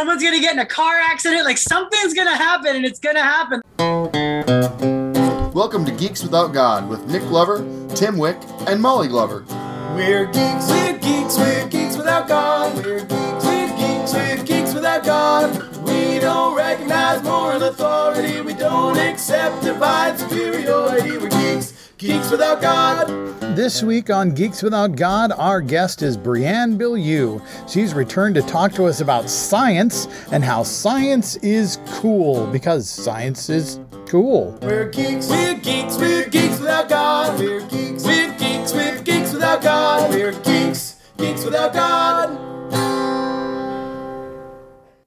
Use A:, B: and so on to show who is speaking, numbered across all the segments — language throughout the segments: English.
A: someone's gonna get in a car accident. Like something's gonna happen, and it's gonna happen.
B: Welcome to Geeks Without God with Nick Glover, Tim Wick, and Molly Glover.
C: We're geeks, we're geeks, we're geeks without God. We're geeks, we're geeks, we're geeks without God. We don't recognize moral authority. We don't accept divine superiority. We're geeks, without God.
D: This week on Geeks Without God, our guest is Brianne Bilyeu. She's returned to talk to us about science and how science is cool because science is cool.
C: We're geeks, we're geeks, we're geeks without God. We're geeks, we're geeks, we're geeks without God. We're geeks, geeks without God.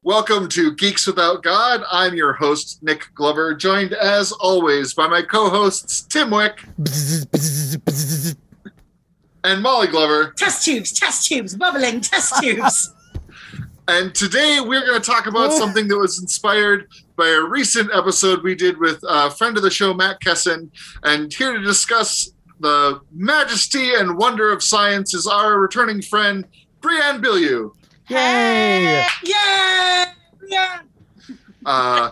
B: Welcome to Geeks Without God. I'm your host, Nick Glover, joined as always by my co hosts, Tim Wick and Molly Glover.
A: Test tubes, test tubes, bubbling test tubes.
B: And today we're going to talk about something that was inspired by a recent episode we did with a friend of the show, Matt Kesson. And here to discuss the majesty and wonder of science is our returning friend, Brianne Bilyeu.
D: Yay!
A: yeah, yeah.
B: Uh,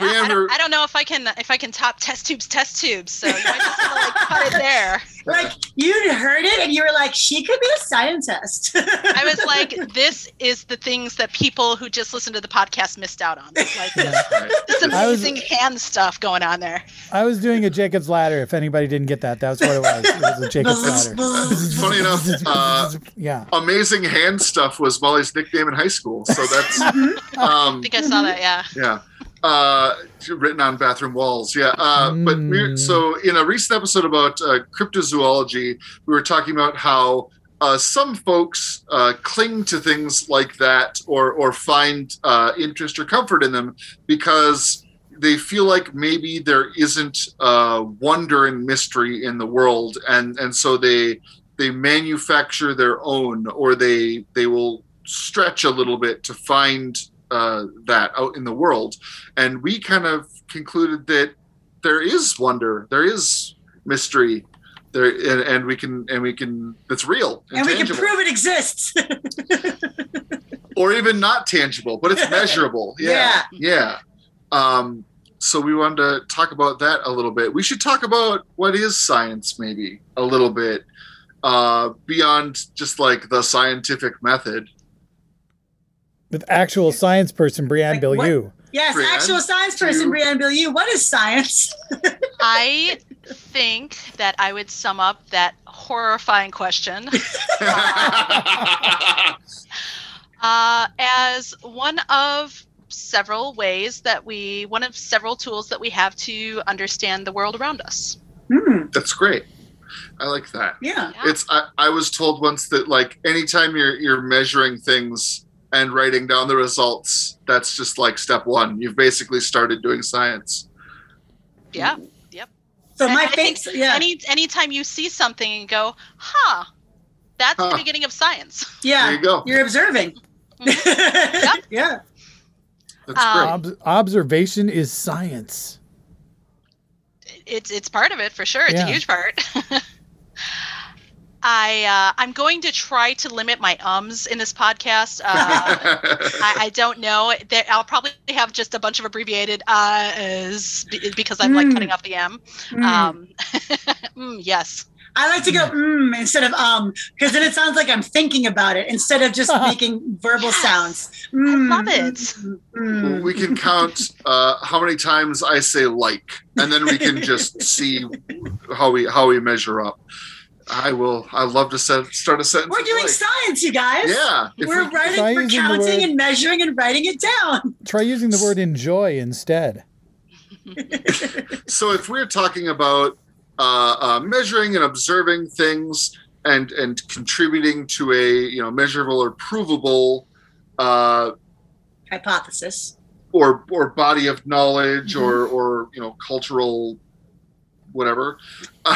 E: Yeah, I, don't, I don't know if I can if I can top test tubes test tubes. So you might just want to like cut it there.
A: Like you heard it, and you were like, "She could be a scientist."
E: I was like, this is the things that people who just listen to the podcast missed out on. Like this, this
D: I was-
E: amazing hand stuff going on there.
D: I was doing a Jacob's ladder. If anybody didn't get that, that's what it was. It was a Jacob's ladder.
B: funny enough, uh,
D: yeah.
B: amazing hand stuff was Molly's nickname in high school. So that's um,
E: I think I saw that. Yeah.
B: yeah, uh, written on bathroom walls. Yeah, uh, but we're,
D: Mm.
B: so in a recent episode about uh, cryptozoology, we were talking about how. Uh, some folks uh, cling to things like that or or find uh, interest or comfort in them because they feel like maybe there isn't uh, wonder and mystery in the world and and so they they manufacture their own or they they will stretch a little bit to find uh, that out in the world. And we kind of concluded that there is wonder there is mystery there and, and we can and we can it's real
A: and we can prove it exists.
B: or even not tangible but it's measurable. Yeah. Yeah. Um so we wanted to talk about that a little bit. We should talk about what is science maybe a little bit uh beyond just like the scientific method
D: With actual science person Brianne
A: Like, what- yes,
B: Brianne,
A: actual science person,
B: you-
A: Brianne Bilyeu. What is science?
E: I think that I would sum up that horrifying question uh, as one of several ways that we, one of several tools that we have to understand the world around us.
A: Hmm.
B: that's great i like that
A: Yeah.
E: Yeah.
B: it's I, I was told once that like anytime you're you're measuring things and writing down the results that's just like step one you've basically started doing science
E: Yeah. Yep.
A: So
E: And
A: my
E: I
A: face. Yeah.
E: Any anytime you see something and go, huh, that's
B: Huh.
E: the beginning of science.
A: yeah.
B: there you go
A: You're observing.
E: Mhm.
A: yeah.
B: that's
E: Um,
B: great
D: Ob- observation is science.
E: It's it's part of it for sure. It's
D: Yeah.
E: a huge part. I uh, I'm going to try to limit my ums in this podcast. Uh, I, I don't know. that I'll probably have just a bunch of abbreviated uhs be- because I'm like
A: Mm.
E: cutting off the m.
A: Mm.
E: Um, mm, yes.
A: I like to go mm instead of um because then it sounds like I'm thinking about it instead of just making verbal
E: Yes.
A: sounds. Mm,
E: love it.
A: mm, mm.
B: we can count uh, how many times I say like, and then we can just see how we how we measure up. I will. I love to set, start a sentence.
A: We're doing
B: like.
A: science, you guys.
B: Yeah.
A: We're
B: we-
A: writing, we're counting
D: word-
A: and measuring and writing it down.
D: Try using the word enjoy instead.
B: so if we're talking about uh, uh, measuring and observing things and and contributing to a you know measurable or provable uh,
A: Hypothesis.
B: or or body of knowledge
A: Mm-hmm.
B: or or you know cultural whatever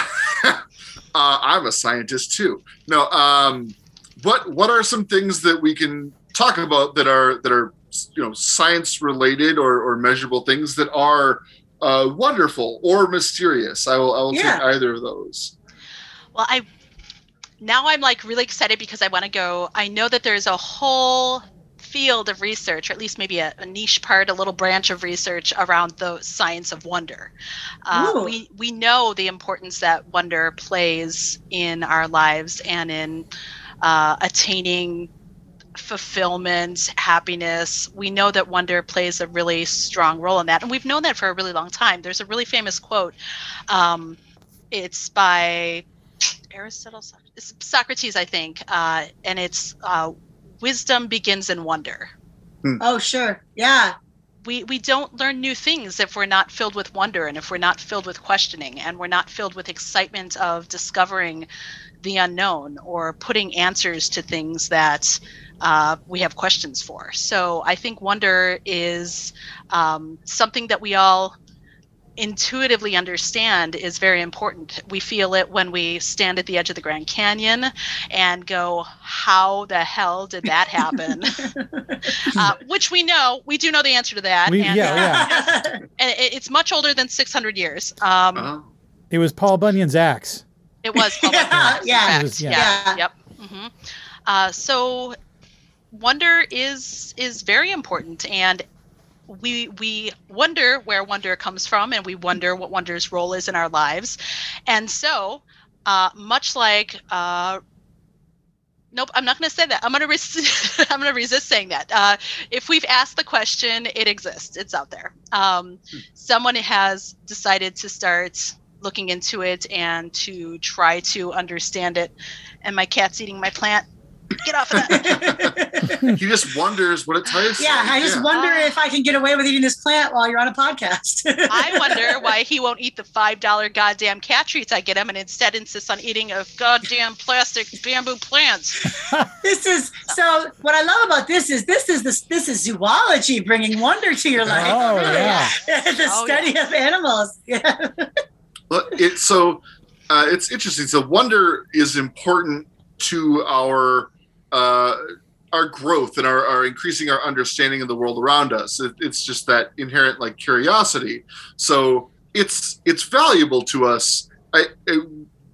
B: uh, i'm a scientist too no um what what are some things that we can talk about that are that are you know science related or or measurable things that are uh wonderful or mysterious i will i will
A: Yeah.
B: take either of those
E: Well, I now I'm like really excited because I want to go. I know that there's a whole field of research, or at least maybe a, a niche part, a little branch of research around the science of wonder. Uh, we we know the importance that wonder plays in our lives and in uh, attaining fulfillment, happiness. We know that wonder plays a really strong role in that, and we've known that for a really long time. There's a really famous quote. Um, it's by Aristotle, Socrates, I think, uh, and it's uh, wisdom begins in wonder.
A: Oh, sure. Yeah.
E: We, we don't learn new things if we're not filled with wonder and if we're not filled with questioning and we're not filled with excitement of discovering the unknown or putting answers to things that uh, we have questions for. So I think wonder is um, something that we all intuitively understand is very important. We feel it when we stand at the edge of the Grand Canyon and go, How the hell did that happen? uh, which we know, we do know the answer to that.
D: We-
E: and,
D: yeah, yeah.
E: and it- it's much older than 600 years. Um,
B: Uh-huh.
D: It was Paul Bunyan's axe.
E: It was public.
A: Yeah,
E: in
A: yeah.
E: fact.
D: Was- yeah.
E: yeah.
A: Yeah.
E: Yep. hmm Uh, so wonder is is very important, and we we wonder where wonder comes from, and we wonder what wonder's role is in our lives, and so uh, much like. Uh, Nope, I'm not going to say that. I'm going to res- I'm going to resist saying that. Uh, if we've asked the question, it exists. It's out there. Um, someone has decided to start looking into it and to try to understand it. And my cat's eating my plant. Get off of that.
B: he just wonders what it tastes
A: yeah.
B: like.
A: I just wonder
E: Ah.
A: if I can get away with eating this plant while you're on a podcast.
E: I wonder why he won't eat the five dollar goddamn cat treats I get him, and instead insists on eating a goddamn plastic bamboo plants.
A: this is so. What I love about this is this is this this is zoology bringing wonder to your life.
D: Oh,
A: really.
D: yeah.
A: the
E: Oh,
A: study of animals. Yeah.
B: Well, it, so uh, it's interesting. So wonder is important to our uh, our growth and our, our increasing our understanding of the world around us. It, it's just that inherent like curiosity. So it's it's valuable to us. I, I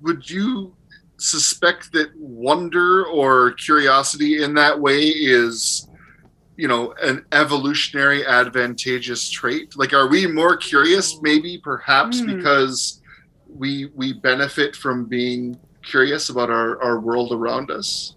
B: would you suspect that wonder or curiosity in that way is you know an evolutionary advantageous trait like are we more curious maybe perhaps
A: Hmm.
B: because we we benefit from being curious about our, our world around us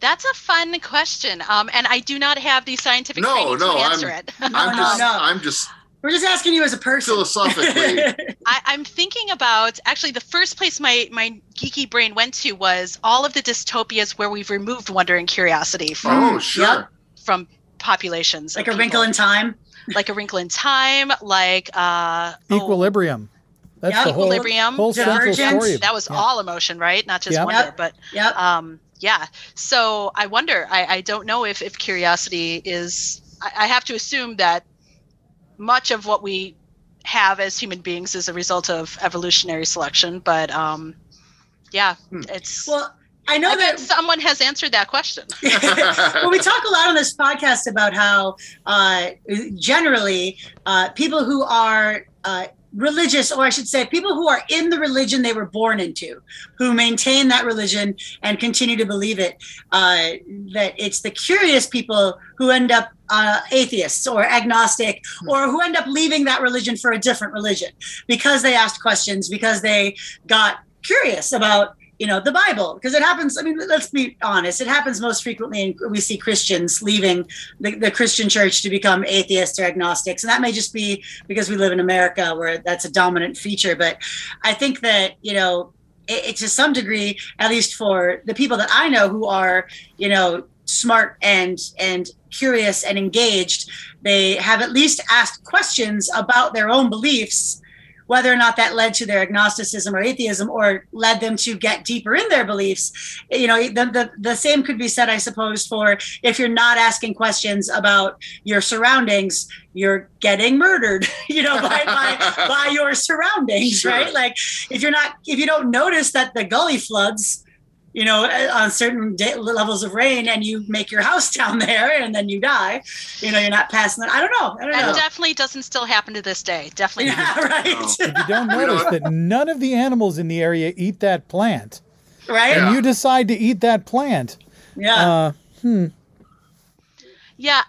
E: That's a fun question, um, and I do not have the scientific
B: No,
E: training
B: no,
E: to
B: I'm-
E: answer it.
B: i'm
A: no,
B: just
A: no.
B: i'm just
A: We're just asking you as a person.
B: Philosophically.
E: I, I'm thinking about actually the first place my my geeky brain went to was all of the dystopias where we've removed wonder and curiosity from
B: oh sure
A: yep.
E: from populations,
A: like a
E: people.
A: wrinkle in time.
E: like a wrinkle in time, like uh, oh,
D: Equilibrium. That's
A: Yeah,
D: the whole,
E: Equilibrium.
D: whole central
A: Divergent.
D: story.
E: that was
D: Yeah.
E: all emotion, right? Not just
D: Yep.
E: wonder, but
A: Yep.
E: um, yeah. So I wonder. I, I don't know if if curiosity is. I, I have to assume that much of what we have as human beings is a result of evolutionary selection. But um, yeah,
B: Hmm.
E: it's.
A: well, I know
E: I
A: that
E: someone has answered that question.
A: well, we talk a lot on this podcast about how uh, generally uh, people who are uh, religious, or I should say, people who are in the religion they were born into, who maintain that religion and continue to believe it, uh, that it's the curious people who end up uh, atheists or agnostic, or who end up leaving that religion for a different religion because they asked questions, because they got curious about you know the bible because it happens i mean let's be honest it happens most frequently and we see christians leaving the, the christian church to become atheists or agnostics and that may just be because we live in america where that's a dominant feature but i think that you know it, it to some degree at least for the people that i know who are you know smart and and curious and engaged they have at least asked questions about their own beliefs whether or not that led to their agnosticism or atheism or led them to get deeper in their beliefs you know the, the, the same could be said i suppose for if you're not asking questions about your surroundings you're getting murdered you know by, by, by your surroundings
B: Sure.
A: right like if you're not if you don't notice that the gully floods you know on certain day, levels of rain and you make your house down there and then you die you know you're not passing that i don't know i don't
E: That
A: know
E: definitely doesn't still happen to this day. Definitely.
A: yeah right
B: No.
D: If you don't notice that none of the animals in the area eat that plant,
A: right
B: Yeah.
D: and you decide to eat that plant,
A: yeah
D: uh, hmm,
E: Yeah.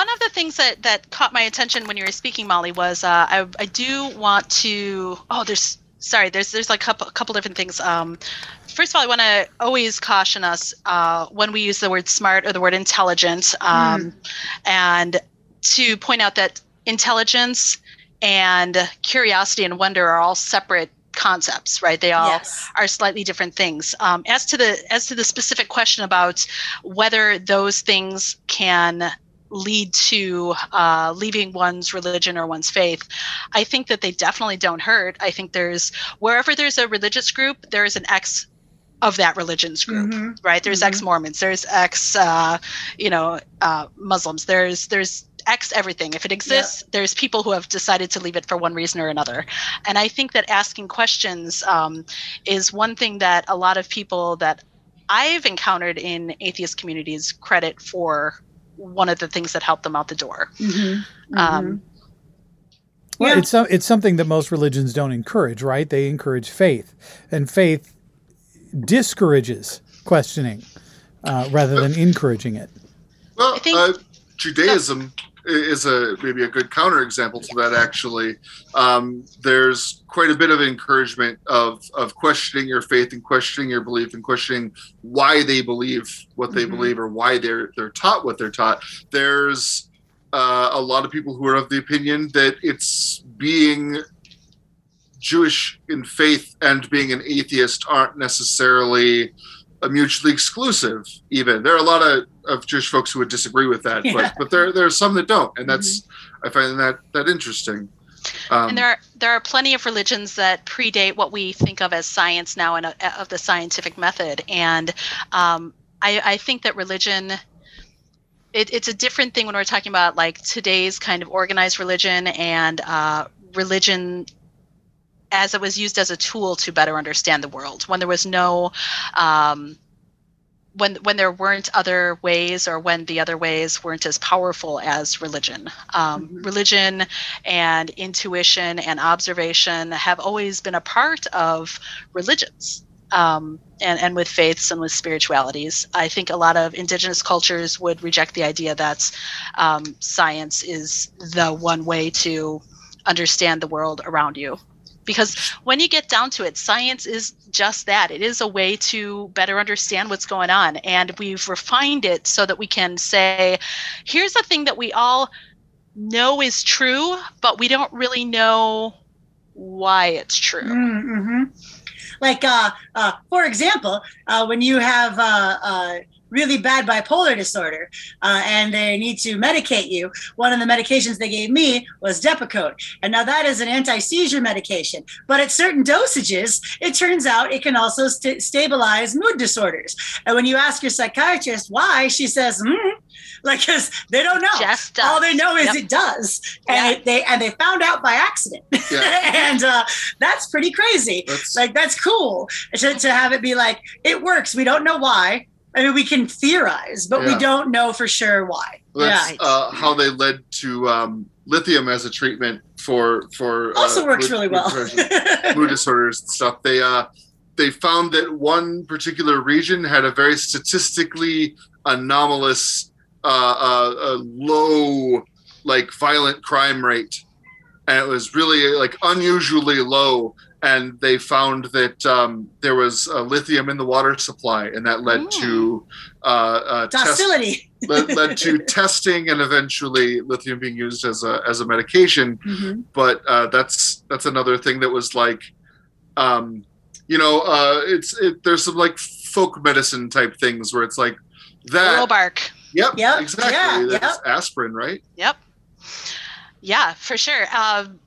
E: One of the things that, that caught my attention when you were speaking, Molly, was uh, I, I do want to. Oh, there's sorry. There's there's like a couple, a couple different things. Um, first of all, I want to always caution us uh, when we use the word smart or the word intelligent, um, and to point out that intelligence and curiosity and wonder are all separate concepts right they all
A: Yes.
E: are slightly different things um, as to the as to the specific question about whether those things can lead to uh, leaving one's religion or one's faith i think that they definitely don't hurt i think there's wherever there's a religious group there is an ex of that religion's group
A: Mhm.
E: right there's
A: Mhm.
E: ex mormons there's ex uh, you know uh, muslims there's there's X everything. If it exists, there's people who have decided to leave it for one reason or another. And I think that asking questions um, is one thing that a lot of people that I've encountered in atheist communities credit for one of the things that helped them out the door.
A: Mhm.
E: Um,
D: Well,
A: Yeah.
D: it's so- it's something that most religions don't encourage, right? They encourage faith, and faith discourages questioning uh, rather than encouraging it.
B: Well,
E: I think-
B: uh, Judaism i- is a maybe a good counterexample to that. Actually, um, there's quite a bit of encouragement of of questioning your faith and questioning your belief and questioning why they believe what they
A: Mhm.
B: believe or why they're they're taught what they're taught. There's uh, a lot of people who are of the opinion that it's being Jewish in faith and being an atheist aren't necessarily uh, mutually exclusive. Even there are a lot of, of Jewish folks who would disagree with that,
A: Yeah.
B: but but there there are some that don't, and that's I find that that interesting. Um,
E: and there are there are plenty of religions that predate what we think of as science now and uh, of the scientific method. And um, I, I think that religion it, it's a different thing when we're talking about like today's kind of organized religion and uh, religion as it was used as a tool to better understand the world when there was no um, when when there weren't other ways or when the other ways weren't as powerful as religion um,
A: Mhm.
E: religion and intuition and observation have always been a part of religions um, and, and with faiths and with spiritualities. I think a lot of indigenous cultures would reject the idea that um, science is the one way to understand the world around you. Because when you get down to it, science is just that. It is a way to better understand what's going on. And we've refined it so that we can say, here's a thing that we all know is true, but we don't really know why it's true.
A: Mm-hmm. Like, uh, uh, for example, uh, when you have uh, uh, really bad bipolar disorder uh, and they need to medicate you, one of the medications they gave me was Depakote. And now that is an anti seizure medication. But at certain dosages, it turns out it can also st- stabilize mood disorders. And when you ask your psychiatrist why, she says, hmm. Like, because they don't know.
E: Just does.
A: All they know is
E: Yep.
A: it does, and
E: Yeah.
A: it, they and they found out by accident,
B: Yeah.
A: and uh, that's pretty crazy
B: that's,
A: like that's cool to, to have it be like it works we don't know why i mean we can theorize but we don't know for sure why.
B: That's
A: yeah.
B: uh, how they led to um, lithium as a treatment for for
A: also
B: uh,
A: works
B: mood-
A: really well.
B: mood disorders and stuff. They uh they found that one particular region had a very statistically anomalous uh, uh, uh low like violent crime rate. And it was really like unusually low and they found that um, there was uh, lithium in the water supply and that led
E: Mm.
B: to uh, uh, test- led, led to testing and eventually lithium being used as a as a medication
A: Mhm.
B: but uh, that's that's another thing that was like um you know uh it's it, there's some like folk medicine type things where it's like that
E: Willow bark.
B: yep,
A: Yep,
B: exactly
A: yeah,
B: that's aspirin right
E: Yep. Yeah, for sure. Um,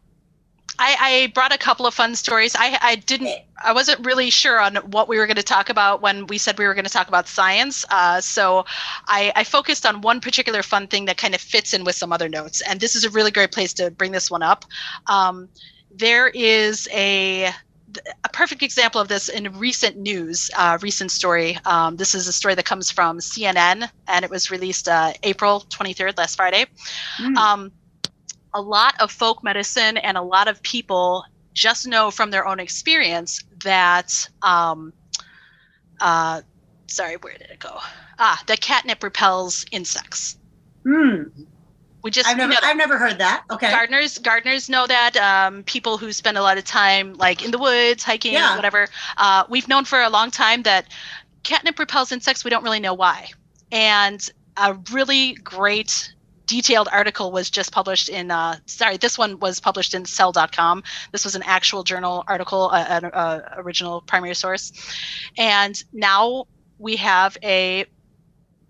E: I, I brought a couple of fun stories. I, I didn't. I wasn't really sure on what we were going to talk about when we said we were going to talk about science. Uh, so I, I focused on one particular fun thing that kind of fits in with some other notes. And this is a really great place to bring this one up. Um, there is a a perfect example of this in recent news, uh, recent story. Um, this is a story that comes from CNN, and it was released uh, April 23rd, last Friday
A: Mm.
E: um, a lot of folk medicine and a lot of people just know from their own experience that um, uh, sorry where did it go ah that catnip repels insects
A: Hmm.
E: We just
A: I've never,
E: know.
A: I've never heard that. Okay.
E: gardeners gardeners know that um, people who spend a lot of time like in the woods hiking
A: Yeah.
E: whatever uh, we've known for a long time that catnip repels insects we don't really know why and a really great detailed article was just published in uh, sorry this one was published in cell.com this was an actual journal article uh, an uh, original primary source and now we have a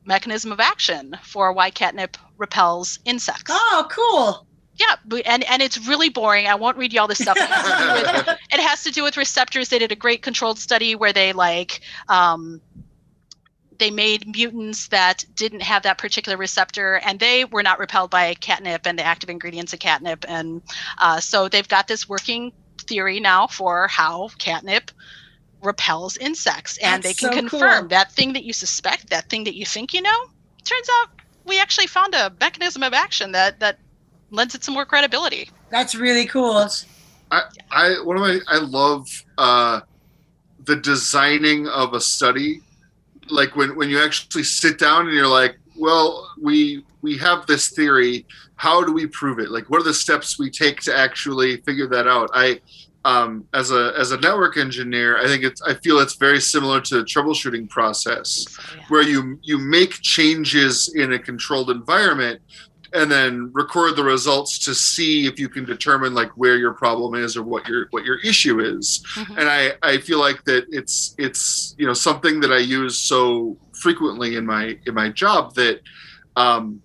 E: mechanism of action for why catnip repels insects
A: Oh, cool.
E: yeah, and and it's really boring. I won't read you all this stuff. It has to do with, it has to do with receptors. They did a great controlled study where they like um, they made mutants that didn't have that particular receptor, and they were not repelled by catnip and the active ingredients of catnip. And uh, so they've got this working theory now for how catnip repels insects, and
A: That's
E: they can
A: so
E: confirm
A: cool.
E: that thing that you suspect, that thing that you think you know. Turns out we actually found a mechanism of action that that lends it some more credibility.
A: That's really cool.
B: I one of my I love uh, the designing of a study, like when when you actually sit down and you're like, well, we we have this theory. How do we prove it? Like, what are the steps we take to actually figure that out? I um, as a as a network engineer, I think it's I feel it's very similar to the troubleshooting process
E: yeah.
B: where you you make changes in a controlled environment and then record the results to see if you can determine like where your problem is or what your what your issue is
E: Mhm.
B: and i i feel like that it's it's you know something that i use so frequently in my in my job that um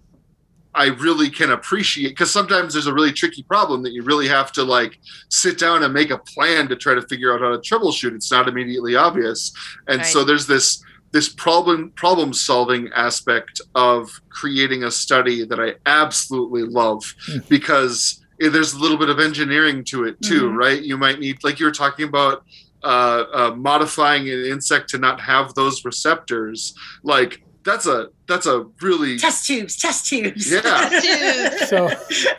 B: I really can appreciate because sometimes there's a really tricky problem that you really have to like sit down and make a plan to try to figure out how to troubleshoot. It's not immediately obvious, and so there's this this problem problem solving aspect of creating a study that I absolutely love
D: Hmm.
B: because there's a little bit of engineering to it too,
A: Mhm.
B: right? You might need like you were talking about uh, uh, modifying an insect to not have those receptors. Like that's a that's a really
A: Test tubes, test tubes.
B: Yeah.
E: Tubes.
D: So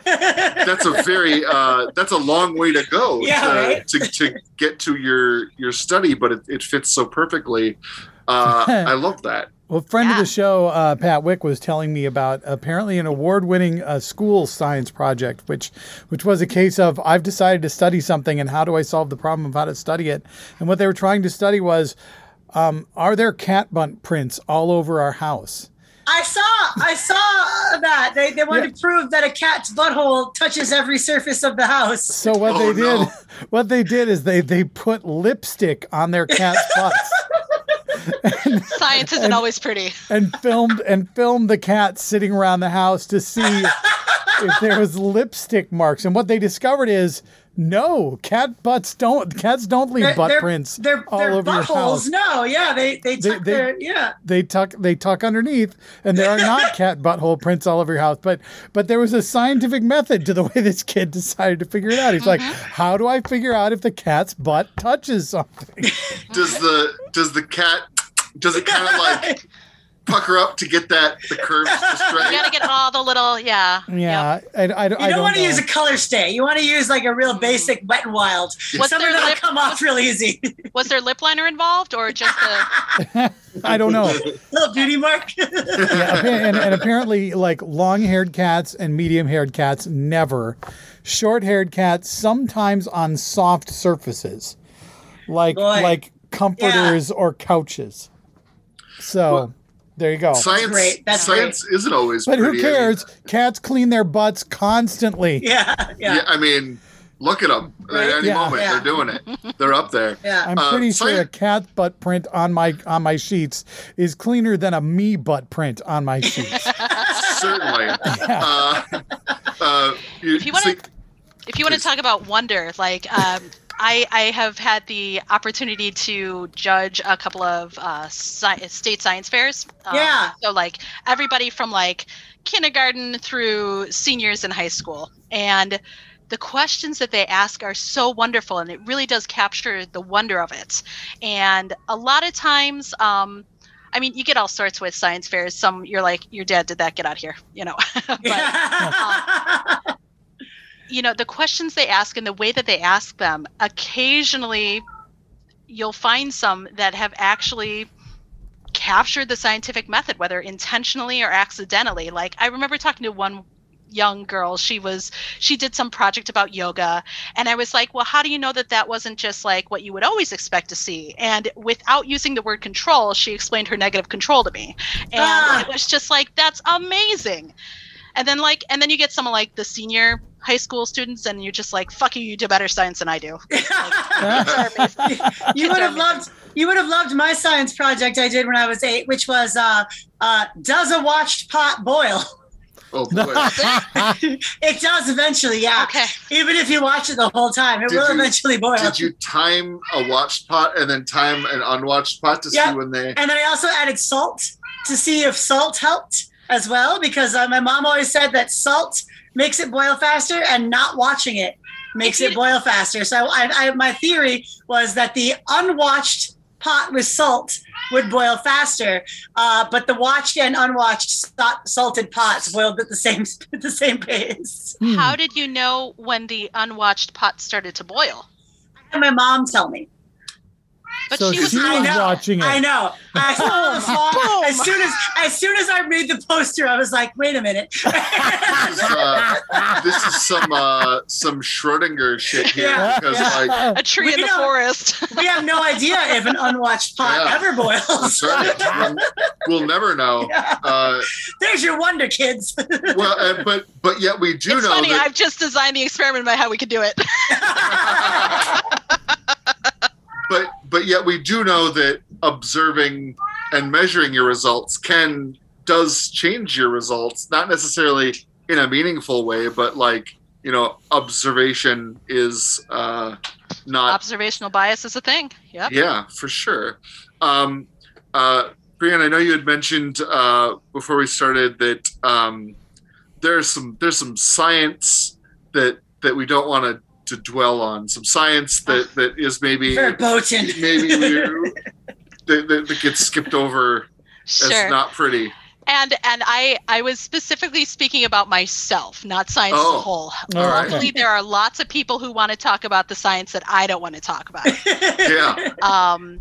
B: that's a very uh, that's a long way to go
A: Yeah,
B: to,
A: right?
B: to, to get to your your study, but it, it fits so perfectly. Uh, I love that.
D: Well, friend of the show, uh, Pat Wick, was telling me about apparently an award-winning uh, school science project, which which was a case of I've decided to study something, and how do I solve the problem of how to study it? And what they were trying to study was, um, are there cat butt prints all over our house?
A: I saw, I saw that they, they wanted
D: Yeah.
A: to prove that a cat's butthole touches every surface of the house.
D: So what
B: Oh,
D: they did,
B: no.
D: what they did is they they put lipstick on their cat's butts.
E: Science isn't always pretty.
D: and filmed and filmed the cat sitting around the house to see if there was lipstick marks. And what they discovered is no, cat butts don't cats don't leave
A: Their-
D: butt
A: their-
D: prints
A: Their,
D: all
A: their
D: over your house.
A: no, yeah, they they
D: They-
A: tuck
D: they-
A: their yeah.
D: They tuck they tuck underneath, and there are not cat butthole prints all over your house. But but there was a scientific method to the way this kid decided to figure it out. He's like, mm-hmm. how do I figure out if the cat's butt touches something?
B: Does the does the cat does it kind of like pucker up to get that the curves just
E: You
B: right?
E: gotta get all the little yeah.
D: Yeah, I, I, I
A: You
D: don't,
A: don't, want to use a color stay. You want to use like a real mm. basic wet and wild.
E: Was
A: Some
E: there
A: of them
E: lip-
A: come off real easy.
E: Was there lip liner involved or just a
D: I don't know.
A: Little beauty mark.
D: yeah, and, and apparently, like long-haired cats and medium-haired cats never. Short-haired cats sometimes on soft surfaces, like
A: Boy.
D: like comforters or couches. So
B: Well,
D: there you go.
B: Science
A: great. That's
B: science isn't always
D: But who
B: pretty. I mean,
D: cares? Cats clean their butts constantly.
A: yeah, yeah,
B: yeah. I mean, look at them.
A: Right?
B: At any
D: Yeah.
B: moment,
A: Yeah.
B: they're doing it. They're up there.
A: yeah.
D: I'm
B: Uh,
D: pretty sure a
B: science-
D: cat butt print on my on my sheets is cleaner than a me butt print on my sheets.
B: Certainly. Uh, uh, you,
E: If you wanna-
B: see-
E: if you want to talk about wonder, like um, I, I have had the opportunity to judge a couple of uh, sci- state science fairs. Um,
A: Yeah.
E: So like everybody from like kindergarten through seniors in high school, and the questions that they ask are so wonderful, and it really does capture the wonder of it. And a lot of times. Um, I mean, you get all sorts with science fairs. Some you're like, your dad did that. Get out of here, you know. but you know the questions they ask and the way that they ask them occasionally you'll find some that have actually captured the scientific method, whether intentionally or accidentally. Like I remember talking to one young girl she was she did some project about yoga and i was like well how do you know that that wasn't just like what you would always expect to see and without using the word control she explained her negative control to me and
A: Ah.
E: it was just like that's amazing and then like and then you get some of like the senior high school students and you're just like fuck you you do better science than i do
A: you would have loved you would have loved my science project I did when I was eight, which was uh, uh, does a watched pot boil?
B: Oh boy.
A: it does eventually, yeah.
E: okay
A: Even if you watch it the whole time, it
B: Did
A: will
B: you-
A: eventually boil.
B: Did you time a watched pot and then time an unwatched pot to
A: Yeah.
B: see when they?
A: And then I also added salt to see if salt helped as well, because uh, my mom always said that salt makes it boil faster, and not watching it makes it boil faster. So I, I, my theory was that the unwatched pot with salt would boil faster, uh, but the watched and unwatched salted pots boiled at the same at the same pace.
E: How did you know when the unwatched pot started to boil
A: my mom tell me.
E: But
D: so
E: she was
D: she was
A: know,
D: watching it.
A: I know. I saw the flaw. As soon as as soon as I made the poster, I was like, wait a minute.
B: This is, uh, this is some uh, some Schrodinger shit here
A: Yeah,
B: because
A: yeah.
B: like
E: a tree
A: We
E: in the
A: don't-
E: forest
A: we have no idea if an unwatched pot
B: Yeah.
A: ever boils.
B: We'll, we'll never know.
A: Yeah.
B: Uh,
A: There's your wonder, kids.
B: well, uh, but but yet we do
E: it's
B: know
E: funny
B: that
E: i've just designed the experiment in how we could do it
B: but but yet we do know that observing and measuring your results can does change your results not necessarily in a meaningful way but like you know observation is uh not
E: observational bias is a thing. Yeah,
B: yeah for sure. Um uh brian i know you had mentioned uh before we started that um there's some there's some science that that we don't want to to dwell on some science that that is maybe
A: Verboten.
B: maybe we, that, that, that gets skipped over
E: sure
B: as not pretty.
E: and and i i was specifically speaking about myself not science as
B: Oh.
E: a whole
D: All right.
E: Luckily, there are lots of people who want to talk about the science that i don't want to talk about
B: Yeah.
E: um,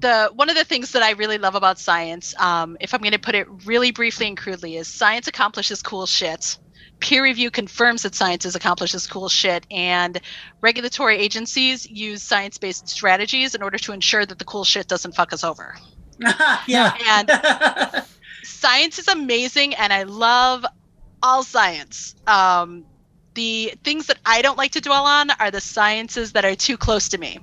E: the one of the things that I really love about science, um, if I'm going to put it really briefly and crudely, is science accomplishes cool shit. Peer review confirms that science is accomplishes cool shit, and regulatory agencies use science-based strategies in order to ensure that the cool shit doesn't fuck us over.
A: yeah.
E: And science is amazing, and I love all science. Um, the things that I don't like to dwell on are the sciences that are too close to me.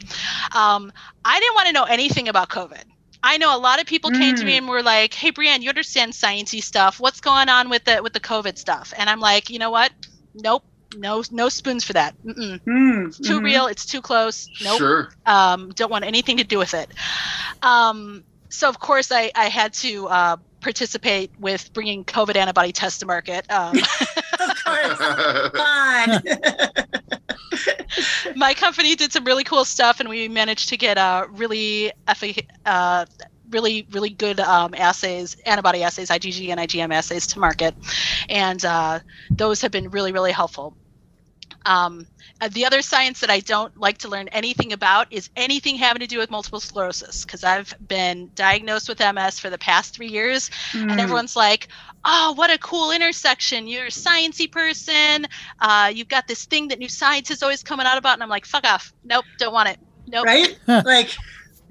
E: Um, I didn't want to know anything about COVID. I know a lot of people came to me
A: Mm.
E: and were like, "Hey, Brianne, you understand sciencey stuff. What's going on with the with the COVID stuff?" And I'm like, "You know what? Nope, no, no spoons for that. Mm-mm. It's too
A: mhm.
E: real. It's too close. Nope
B: Sure.
E: um, don't want anything to do with it. Um, so of course I, I had to uh, participate with bringing COVID antibody tests to market. Um,
A: Of course. Fine.
E: my company did some really cool stuff, and we managed to get uh, really uh, really really good um, assays, antibody assays, IgG and IgM assays to market, and uh, those have been really really helpful. Um, uh, the other science that I don't like to learn anything about is anything having to do with multiple sclerosis because I've been diagnosed with MS for the past three years,
A: Hmm.
E: and everyone's like, "Oh, what a cool intersection! You're a sciencey person. Uh, you've got this thing that new science is always coming out about." And I'm like, "Fuck off! Nope, don't want it. Nope."
A: right? Like,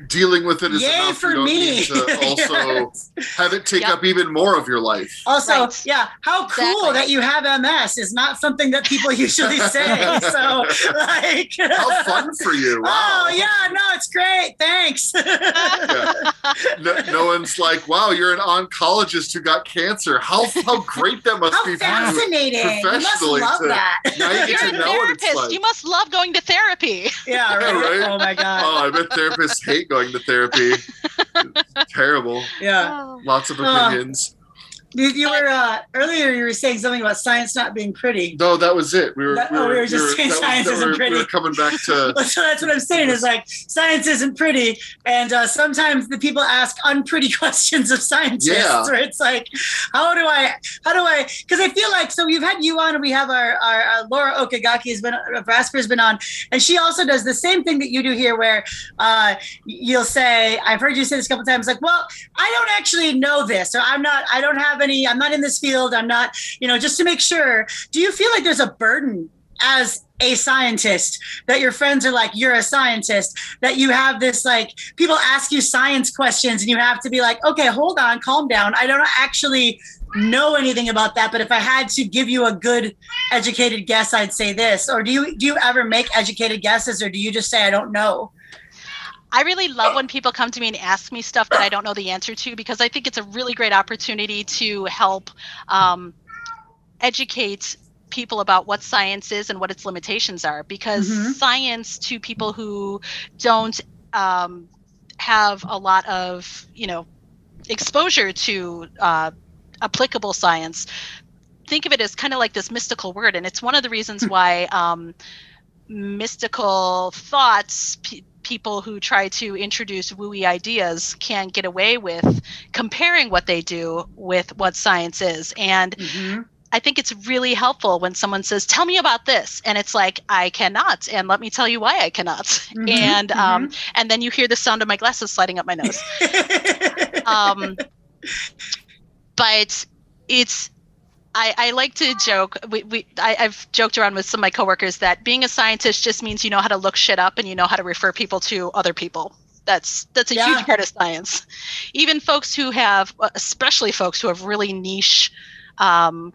B: Dealing with it is
A: yay
B: enough.
A: for
B: you don't
A: me.
B: need to also have it take
E: Yep.
B: up even more of your life.
A: Also,
E: Right.
A: yeah, how cool
E: Exactly.
A: that you have MS is not something that people usually say. so, like,
B: How fun for you! Oh, wow.
A: Oh yeah, no, it's great. Thanks.
B: Yeah. No, no one's like, "Wow, you're an oncologist who got cancer. How how great that must
A: How
B: be for you."
A: fascinating! You must love
B: to-
A: that.
B: Now you
E: you're
B: to
E: a
B: know
E: therapist.
B: like.
E: You must love going to therapy.
A: yeah, right?
B: right?
A: Oh my god.
B: Oh, I bet therapists hate going to therapy. Terrible.
A: Yeah. Oh.
B: Lots of
A: Oh.
B: opinions.
A: You, you were uh, earlier. You were saying something about science not being pretty.
B: No, that was it. We were.
A: That- oh, we were just saying
B: that was-
A: science
B: that
A: isn't
B: we're-
A: pretty.
B: We were coming back to.
A: so that's what I'm saying is like science isn't pretty, and uh, sometimes the people ask unpretty questions of scientists,
B: Yeah.
A: where it's like, how do I, how do I? Because I feel like so we've had you on, and we have our, our, our Laura Okagaki has been, uh, Rasper has been on, and she also does the same thing that you do here, where uh, you'll say, I've heard you say this a couple times, like, well, I don't actually know this, or I'm not, I don't have I'm not in this field, I'm not, you know, just to make sure. Do you feel like there's a burden as a scientist that your friends are like you're a scientist that you have this like people ask you science questions and you have to be like okay hold on calm down i don't actually know anything about that but if i had to give you a good educated guess i'd say this or do you do you ever make educated guesses or do you just say i don't know
E: I really love when people come to me and ask me stuff that I don't know the answer to because I think it's a really great opportunity to help um, educate people about what science is and what its limitations are. Because
A: Mhm.
E: science, to people who don't um, have a lot of, you know, exposure to uh, applicable science, think of it as kind of like this mystical word. And it's one of the reasons why um, mystical thoughts, people who try to introduce wooey ideas can get away with comparing what they do with what science is. And I think it's really helpful when someone says, "Tell me about this," and it's like, "I cannot," and let me tell you why I cannot.
A: Mhm,
E: And um, and then you hear the sound of my glasses sliding up my nose. um, but it's I, I like to joke. We, we I, I've joked around with some of my coworkers that being a scientist just means you know how to look shit up and you know how to refer people to other people. That's that's a
A: Yeah.
E: huge part of science. Even folks who have, especially folks who have really niche um,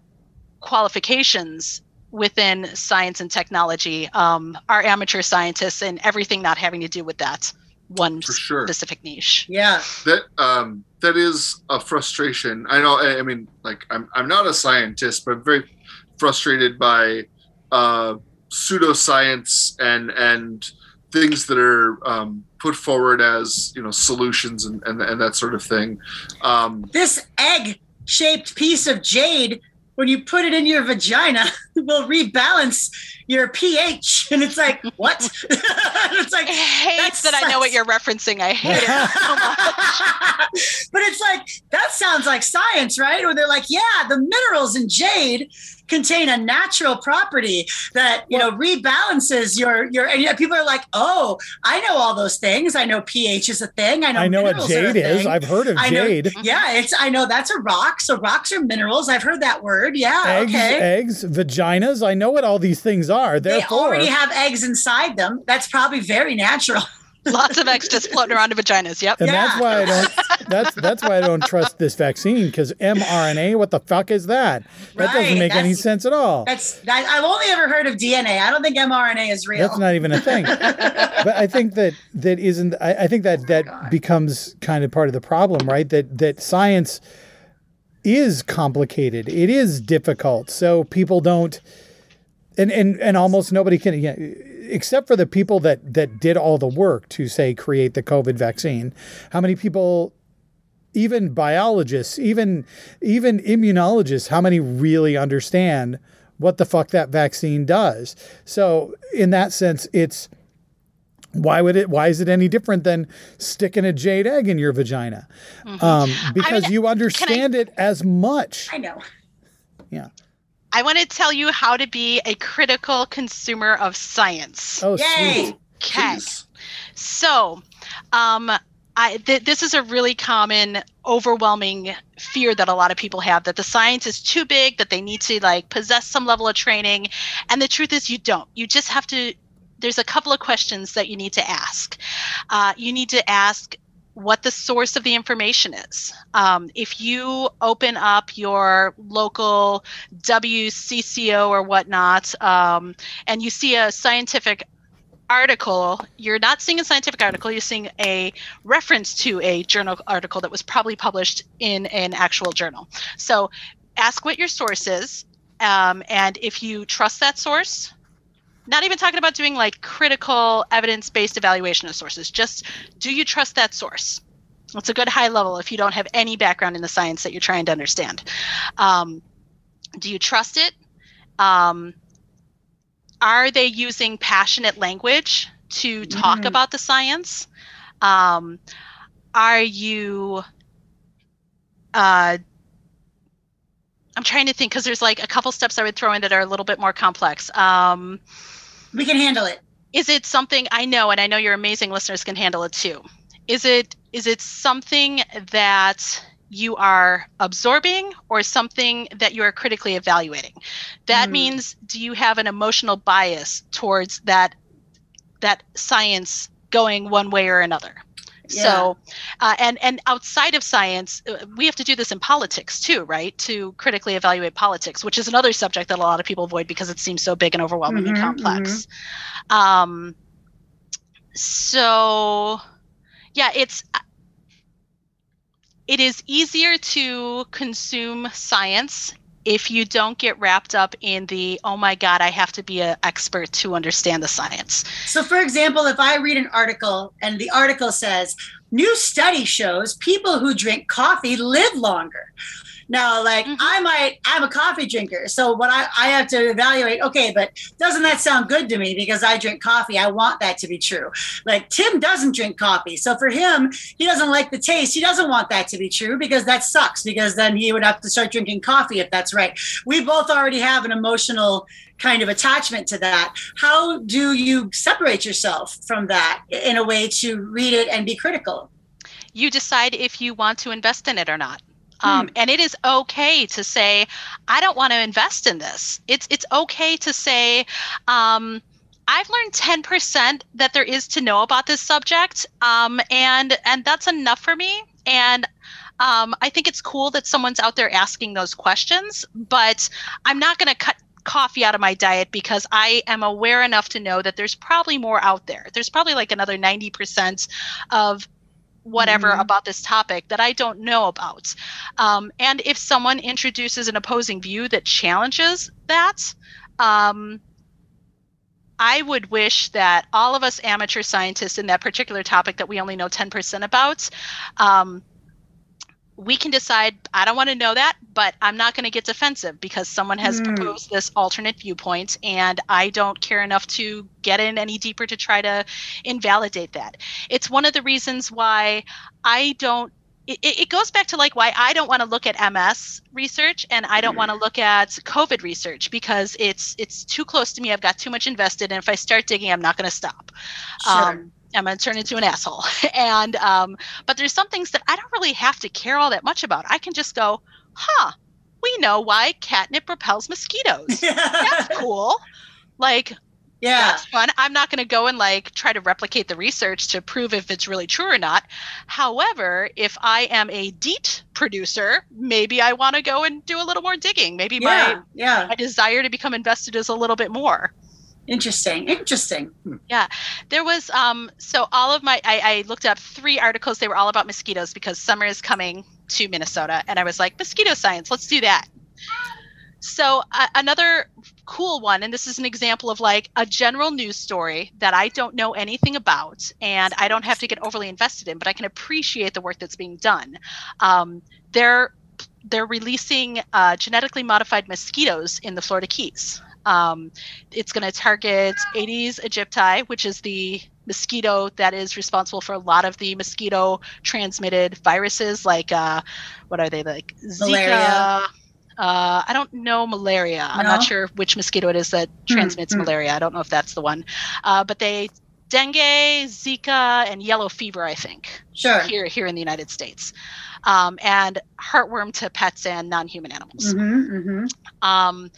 E: qualifications within science and technology, um, are amateur scientists and everything not having to do with that one
B: sure.
E: specific niche.
A: yeah
B: that um that is a frustration. I know i, mean like I'm, I'm not a scientist but i'm very frustrated by uh pseudoscience and and things that are um, put forward as you know solutions and, and and that sort of thing. Um
A: this egg shaped piece of jade when you put it in your vagina will rebalance your ph and it's like what it's like
E: I hate
A: That
E: that, I know what you're referencing. I hate it so much.
A: but it's like that sounds like science, right? Or they're like, yeah, the minerals in jade contain a natural property that you know rebalances your your and yet people are like, oh, I know all those things. I know pH is a thing. I know
D: I know what
A: minerals a
D: jade is. I've heard of
A: I know-
D: jade.
A: yeah, it's I know that's a rock. So rocks are minerals. I've heard that word. Yeah,
D: Eggs,
A: okay.
D: eggs, vaginas. I know what all these things are.
A: They already have eggs inside them. That's probably very natural.
E: Lots of eggs just floating around in vaginas. Yep.
D: and
A: Yeah.
D: that's why I don't. That's that's why I don't trust this vaccine because mRNA. What the fuck is that? That
A: Right,
D: doesn't make any sense at all.
A: That's that, I've only ever heard of DNA. I don't think mRNA is real.
D: That's not even a thing. but I think that that isn't. I, I think that that oh becomes kind of part of the problem, right? That that science is complicated. It is difficult. So people don't, and and and almost nobody can, yeah, except for the people that that did all the work to say create the COVID vaccine. How many people? Even biologists, even even immunologists, how many really understand what the fuck that vaccine does? So in that sense, it's why would it? Why is it any different than sticking a jade egg in your vagina? Um, because you understand it as much.
A: I know.
D: Yeah.
E: I want to tell you how to be a critical consumer of science.
D: Oh,
A: Yay!
D: sweet.
E: Okay.
B: please.
E: So, um, I, th- this is a really common, overwhelming fear that a lot of people have that the science is too big, that they need to like possess some level of training. And the truth is, you don't. You just have to. There's a couple of questions that you need to ask. Uh, you need to ask what the source of the information is. Um, if you open up your local WCCO or whatnot, um, and you see a scientific article, you're not seeing a scientific article, you're seeing a reference to a journal article that was probably published in an actual journal. So ask what your source is. Um, and if you trust that source, not even talking about doing like critical evidence based evaluation of sources, just do you trust that source? It's a good high level if you don't have any background in the science that you're trying to understand. Um, do you trust it? Um, are they using passionate language to talk
A: Mhm.
E: about the science? Um, are you uh, I'm trying to think because there's like a couple steps I would throw in that are a little bit more complex. Um,
A: We can handle it.
E: is it something I know, and I know your amazing listeners can handle it too? Is it is it something that you are absorbing or something that you are critically evaluating? That
A: Hmm.
E: means do you have an emotional bias towards that that science going one way or another? So, uh, and and outside of science, uh, we have to do this in politics too, right? To critically evaluate politics, which is another subject that a lot of people avoid because it seems so big and overwhelming and
A: Mhm,
E: complex. Um, so, yeah, it's it is easier to consume science if you don't get wrapped up in the oh my god i have to be an expert to understand the science
A: So, for example, if I read an article and the article says, new study shows people who drink coffee live longer. Now, like
E: Mhm.
A: I might, I'm a coffee drinker. So, what I, I have to evaluate, okay, but doesn't that sound good to me because I drink coffee? I want that to be true. Like Tim doesn't drink coffee. So, for him, he doesn't like the taste. He doesn't want that to be true because that sucks because then he would have to start drinking coffee if that's right. We both already have an emotional kind of attachment to that. How do you separate yourself from that in a way to read it and be critical?
E: you decide if you want to invest in it or not. Um, and it is okay to say, I don't want to invest in this. It's it's okay to say, um, I've learned ten percent that there is to know about this subject, um, and and that's enough for me. And um, I think it's cool that someone's out there asking those questions, but I'm not going to cut coffee out of my diet because I am aware enough to know that there's probably more out there. There's probably like another 90% of whatever
A: Mhm.
E: about this topic that I don't know about. Um, and if someone introduces an opposing view that challenges that, um, I would wish that all of us amateur scientists in that particular topic that we only know 10% about, um, we can decide, I don't want to know that, but I'm not going to get defensive because someone has
A: Hmm.
E: proposed this alternate viewpoint and I don't care enough to get in any deeper to try to invalidate that. It's one of the reasons why I don't. It, it goes back to like why I don't want to look at MS research and I don't want to look at COVID research because it's it's too close to me. I've got too much invested, and if I start digging, I'm not going to stop.
A: Sure.
E: Um, I'm going to turn into an asshole. and um, but there's some things that I don't really have to care all that much about. I can just go, huh? We know why catnip repels mosquitoes. That's cool. Like
A: yeah.
E: that's fun. I'm not going to go and like try to replicate the research to prove if it's really true or not. However, if I am a DEET producer, maybe I want to go and do a little more digging. Maybe
A: Yeah.
E: my
A: Yeah.
E: my desire to become invested is a little bit more.
A: Interesting. Interesting. Yeah.
E: There was um so all of my I, I looked up three articles. They were all about mosquitoes because summer is coming to Minnesota, and I was like mosquito science. Let's do that. So uh, another cool one, and this is an example of like a general news story that I don't know anything about, and I don't have to get overly invested in, but I can appreciate the work that's being done. Um, they're they're releasing uh, genetically modified mosquitoes in the Florida Keys. Um, it's going to target Aedes aegypti, which is the mosquito that is responsible for a lot of the mosquito transmitted viruses, like uh, what are they like Zika?
A: Malaria.
E: Uh, I don't know malaria. I'm not sure which mosquito it is that
A: Hmm,
E: transmits
A: hmm.
E: malaria. I don't know if that's the one. Uh, but they dengue, Zika, and yellow fever, I think
A: Sure.
E: here here in the United States, um, and heartworm to pets and non-human animals.
A: Mm-hmm, mm-hmm.
E: Um,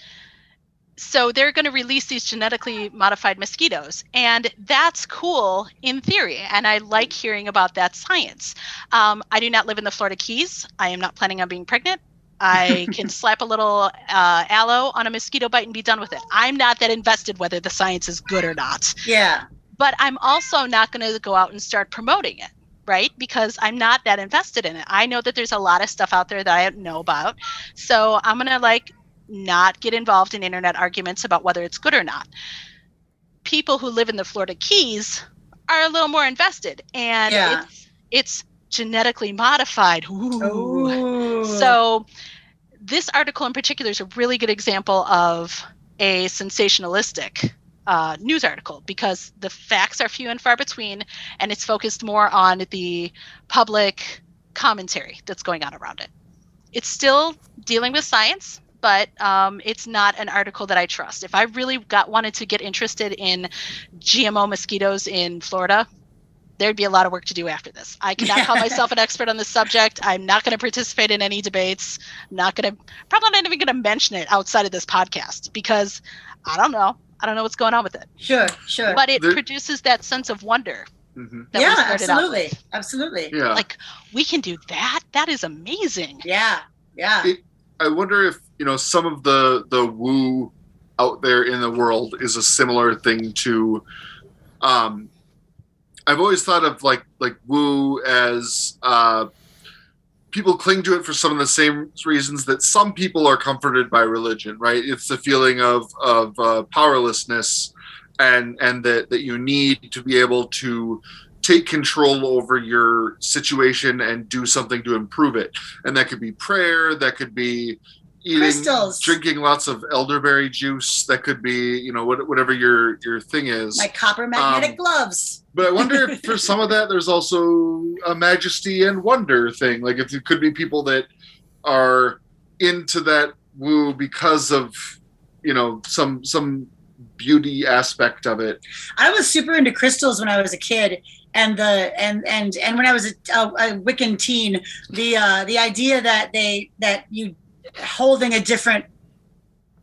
E: so they're going to release these genetically modified mosquitoes, and that's cool in theory. And I like hearing about that science. Um, I do not live in the Florida Keys. I am not planning on being pregnant. I can slap a little uh, aloe on a mosquito bite and be done with it. I'm not that invested whether the science is good or not
A: Yeah.
E: but I'm also not going to go out and start promoting it, right? Because I'm not that invested in it. I know that there's a lot of stuff out there that I don't know about. So I'm going to like not get involved in internet arguments about whether it's good or not. People who live in the Florida Keys are a little more invested and
A: Yeah.
E: it's it's genetically modified. Ooh. So, this article in particular is a really good example of a sensationalistic uh, news article because the facts are few and far between, and it's focused more on the public commentary that's going on around it. It's still dealing with science, but um, it's not an article that I trust. If I really got wanted to get interested in GMO mosquitoes in Florida, there'd be a lot of work to do after this. I cannot call myself an expert on this subject. I'm not going to participate in any debates. I'm not going to, probably not even going to mention it outside of this podcast because I don't know. I don't know what's going on with it.
A: Sure, sure.
E: But it
B: There-
E: produces that sense of wonder.
B: Mhm.
A: Yeah, absolutely, absolutely.
B: Yeah.
E: Like we can do that. That is amazing.
A: Yeah, yeah.
B: It- I wonder if you know some of the the woo out there in the world is a similar thing to. Um, I've always thought of like like woo as uh, people cling to it for some of the same reasons that some people are comforted by religion. Right? It's the feeling of of uh, powerlessness, and and that that you need to be able to take control over your situation and do something to improve it and that could be prayer that could be eating
A: Crystals.
B: drinking lots of elderberry juice that could be you know whatever your your thing is
A: My copper magnetic
B: Um,
A: gloves.
B: but i wonder if for some of that there's also a majesty and wonder thing like if it could be people that are into that woo because of you know some some beauty aspect of it.
A: I was super into crystals when I was a kid, and the and and and when I was a, a, a Wiccan teen, the uh, the idea that they that you holding a different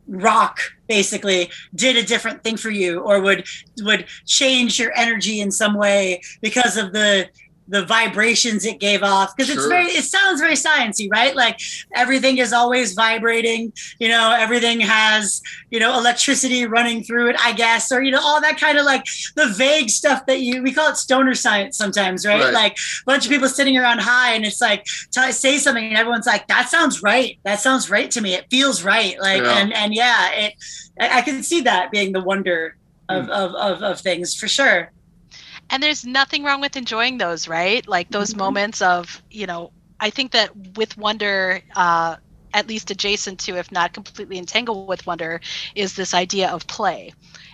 A: rock basically did a different thing for you or would would change your energy in some way because of the the vibrations it gave off because it's very it sounds very sciency right? Like everything is always vibrating you know everything has you know electricity running through it i guess or you know all that kind of like the vague stuff that you we call it stoner science sometimes right,
B: Right.
A: like a bunch of people sitting around high and it's like t- say something and everyone's like that sounds right. That sounds right to me. It feels right. Like
B: Yeah.
A: and and yeah it I, I can see that being the wonder of,
B: Hmm.
A: of, of, of things for sure
E: And there's nothing wrong with enjoying those, right? Like those
A: Mhm.
E: moments of, you know, I think that with wonder, uh, at least adjacent to, if not completely entangled with wonder, is this idea of play.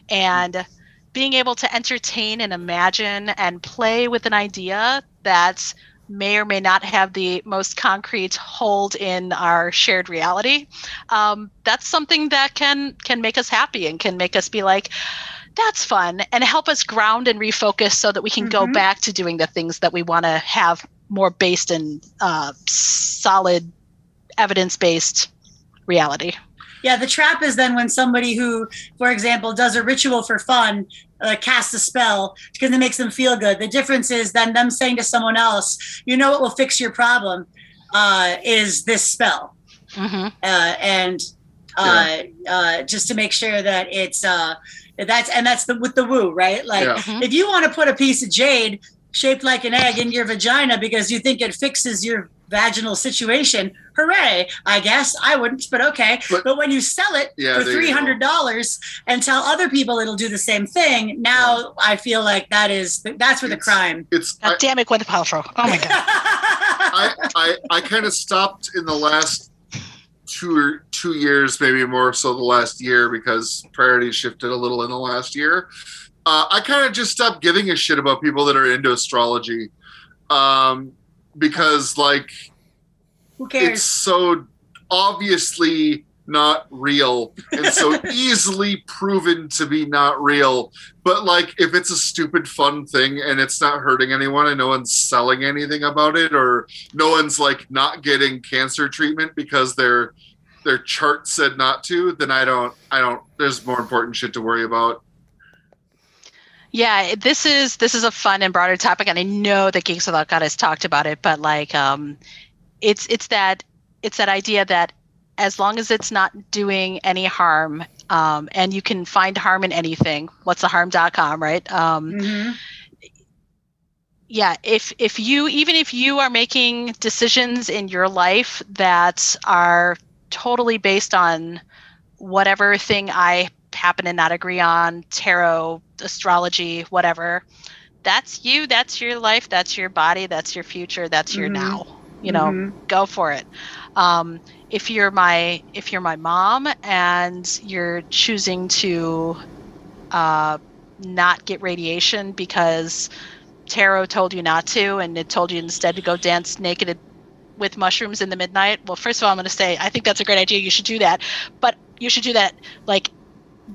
E: And being able to entertain and imagine and play with an idea that may or may not have the most concrete hold in our shared reality um, that's something that can can make us happy and can make us be like that's fun and help us ground and refocus so that we can go
A: Mhm.
E: back to doing the things that we want to have more based in uh, solid evidence-based reality
A: Yeah, the trap is then when somebody who, for example, does a ritual for fun, uh, casts a spell because it makes them feel good. The difference is then them saying to someone else, "You know what will fix your problem? Uh, is this spell?"
E: hmm
A: Uh, and uh, uh, just to make sure that it's uh, that's and that's the with the woo, right? Like
B: Yeah.
E: Mhm.
A: if you want to put a piece of jade shaped like an egg in your vagina because you think it fixes your vaginal situation, hooray! I guess I wouldn't, but okay.
B: But-
A: But, when you sell it
B: Yeah,
A: for three hundred dollars and tell other people it'll do the same thing, now I feel like that is that's where the crime.
B: it's
E: god
B: I,
E: damn it gwyneth paltrow oh my god
B: I, I, I kind of stopped in the last two or two years, maybe more so the last year, because priorities shifted a little in the last year. Uh, I kind of just stopped giving a shit about people that are into astrology, um, because like
A: Who cares?
B: it's so obviously not real and so easily proven to be not real. But like, if it's a stupid fun thing and it's not hurting anyone and no one's selling anything about it, or no one's like not getting cancer treatment because their their chart said not to, then I don't. I don't. There's more important shit to worry about.
E: yeah this is this is a fun and broader topic and i know that geeks without god has talked about it but like um it's it's that it's that idea that as long as it's not doing any harm um, and you can find harm in anything what's the harm.com right um,
A: Mhm.
E: yeah if if you even if you are making decisions in your life that are totally based on whatever thing i happen to not agree on tarot astrology whatever that's you that's your life that's your body that's your future that's your
A: Mhm.
E: now you know
A: Mhm.
E: go for it um, if you're my if you're my mom and you're choosing to uh, not get radiation because tarot told you not to and it told you instead to go dance naked with mushrooms in the midnight well first of all i'm going to say i think that's a great idea you should do that but you should do that like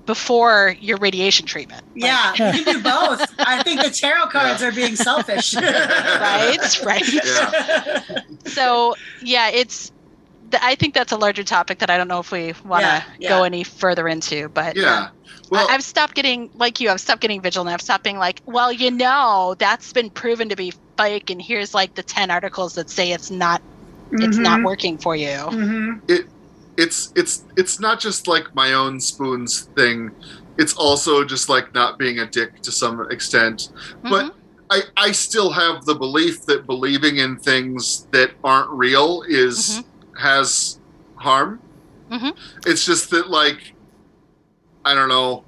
E: before your radiation treatment Like,
A: Yeah, you can do both. I think the tarot cards are being selfish.
E: right right
B: Yeah.
E: so yeah it's th- i think that's a larger topic that i don't know if we want to
A: Yeah, yeah.
E: go any further into but
B: Yeah. Well,
E: I, i've stopped getting like you i've stopped getting vigilant i've stopped being like well you know that's been proven to be fake and here's like the 10 articles that say it's not it's not working for you
A: hmm
B: it's it's it's not just like my own spoons thing. It's also just like not being a dick to some extent. But
E: Mhm.
B: I, I still have the belief that believing in things that aren't real is has harm.
E: Mhm.
B: It's just that like I don't know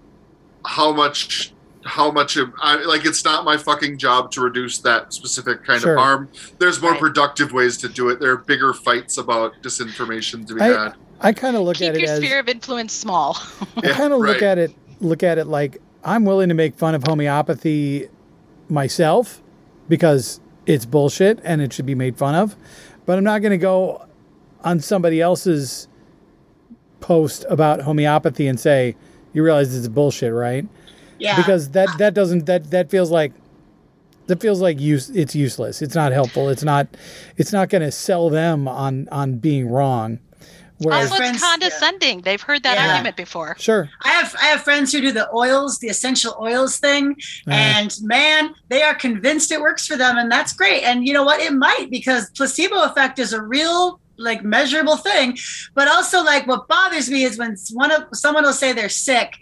B: how much how much of, I, like it's not my fucking job to reduce that specific kind
D: Sure.
B: of harm. There's more
E: Right.
B: productive ways to do it. There are bigger fights about disinformation to be
D: I-
B: had.
D: I kind of look
E: keep
D: at it
E: your
D: as
E: sphere of influence small
D: I kind of look
B: right.
D: at it look at it like I'm willing to make fun of homeopathy myself because it's bullshit and it should be made fun of, but I'm not going to go on somebody else's post about homeopathy and say you realize it's bullshit, right?
A: Yeah.
D: Because that that doesn't that that feels like that feels like use it's useless. It's not helpful. It's not it's not going to sell them on on being wrong. Whereas
E: also
A: friends-
E: it's condescending they've heard that
A: Yeah.
E: argument before
D: sure,
A: I have I have friends who do the oils, the essential oils thing,
D: Uh,
A: and man, they are convinced it works for them, and that's great. And you know what? It might because placebo effect is a real like measurable thing. But also like what bothers me is when one of someone will say they're sick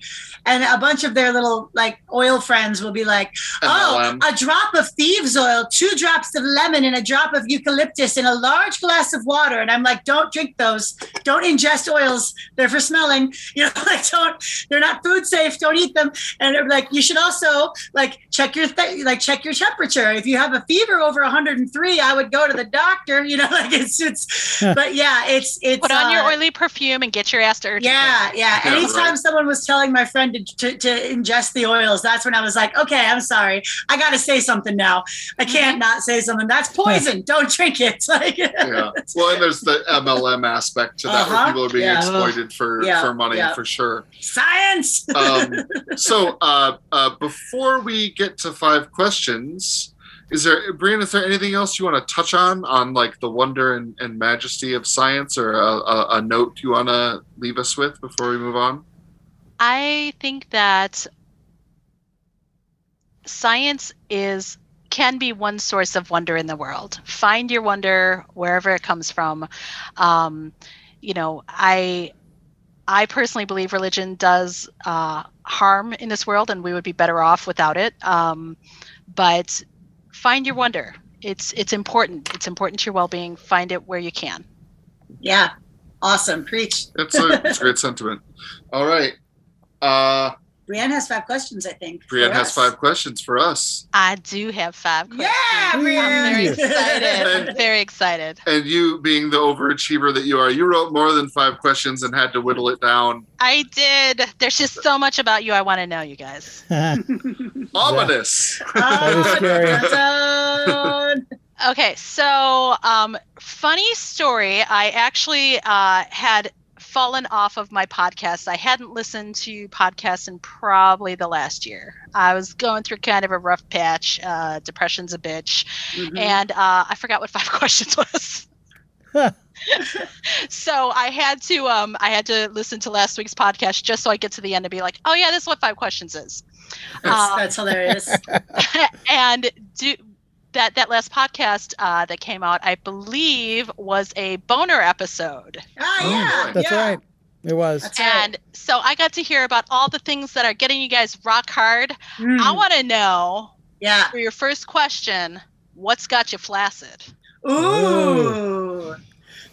A: and a bunch of their little like oil friends will be like, Oh,
B: MLM.
A: a drop of thieves oil, two drops of lemon, and a drop of eucalyptus in a large glass of water. And I'm like, don't drink those. Don't ingest oils. They're for smelling. You know, like don't. They're not food safe. Don't eat them. And they're like, you should also like check your th- like check your temperature. If you have a fever over 103, I would go to the doctor. You know, like it's it's. but yeah, it's it's.
E: put on your
A: uh,
E: oily perfume and get your ass to urgent
A: yeah, yeah.
B: Yeah,
A: Anytime
B: right.
A: someone was telling my friend to, to, to ingest the oils, that's when I was like, okay, I'm sorry. I got to say something now. I can't not say something. That's poison. Don't drink it. Like,
B: yeah. Well, and there's the MLM aspect to that where
A: Uh-huh.
B: people are being
A: Yeah.
B: exploited for
A: Yeah.
B: for money
A: Yeah.
B: for sure.
A: Science.
B: Um, so uh, uh, before we get to five questions, is there, Brian? Is there anything else you want to touch on on like the wonder and, and majesty of science, or a, a, a note you want to leave us with before we move on?
E: I think that science is can be one source of wonder in the world. Find your wonder wherever it comes from. Um, you know, I I personally believe religion does uh, harm in this world, and we would be better off without it. Um, but find your wonder. It's it's important. It's important to your well being. Find it where you can.
A: yeah. Awesome. Preach.
B: That's a, that's a great sentiment. All right, uh,
A: Brianne has five questions, I think.
B: Brianne has
A: us.
B: five questions for us,
E: I do have five questions.
A: Yeah,
E: I'm very
A: Brianne.
E: excited. I'm very excited.
B: and you being the overachiever that you are, you wrote more than five questions and had to whittle it down.
E: I did. There's just so much about you I want to know, you guys.
B: Ominous.
A: Oh,
D: is scary.
A: dun.
E: Okay, so um, funny story. I actually uh, had fallen off of my podcast. I hadn't listened to podcasts in probably the last year. I was going through kind of a rough patch. Uh, depression's a bitch.
A: Mhm.
E: and uh, I forgot what five questions was. so I had to um, I had to listen to last week's podcast just so I get to the end and be like, oh yeah, this is what five questions is.
A: That's,
E: Um,
A: that's hilarious.
E: and do that that last podcast uh, that came out, I believe, was a boner episode.
A: Ah, yeah.
D: That's
A: yeah.
D: right. It was.
A: That's right.
E: And so I got to hear about all the things that are getting you guys rock hard.
A: Mm,
E: I want to know
A: yeah.
E: for your first question, what's got you flaccid?
A: Ooh.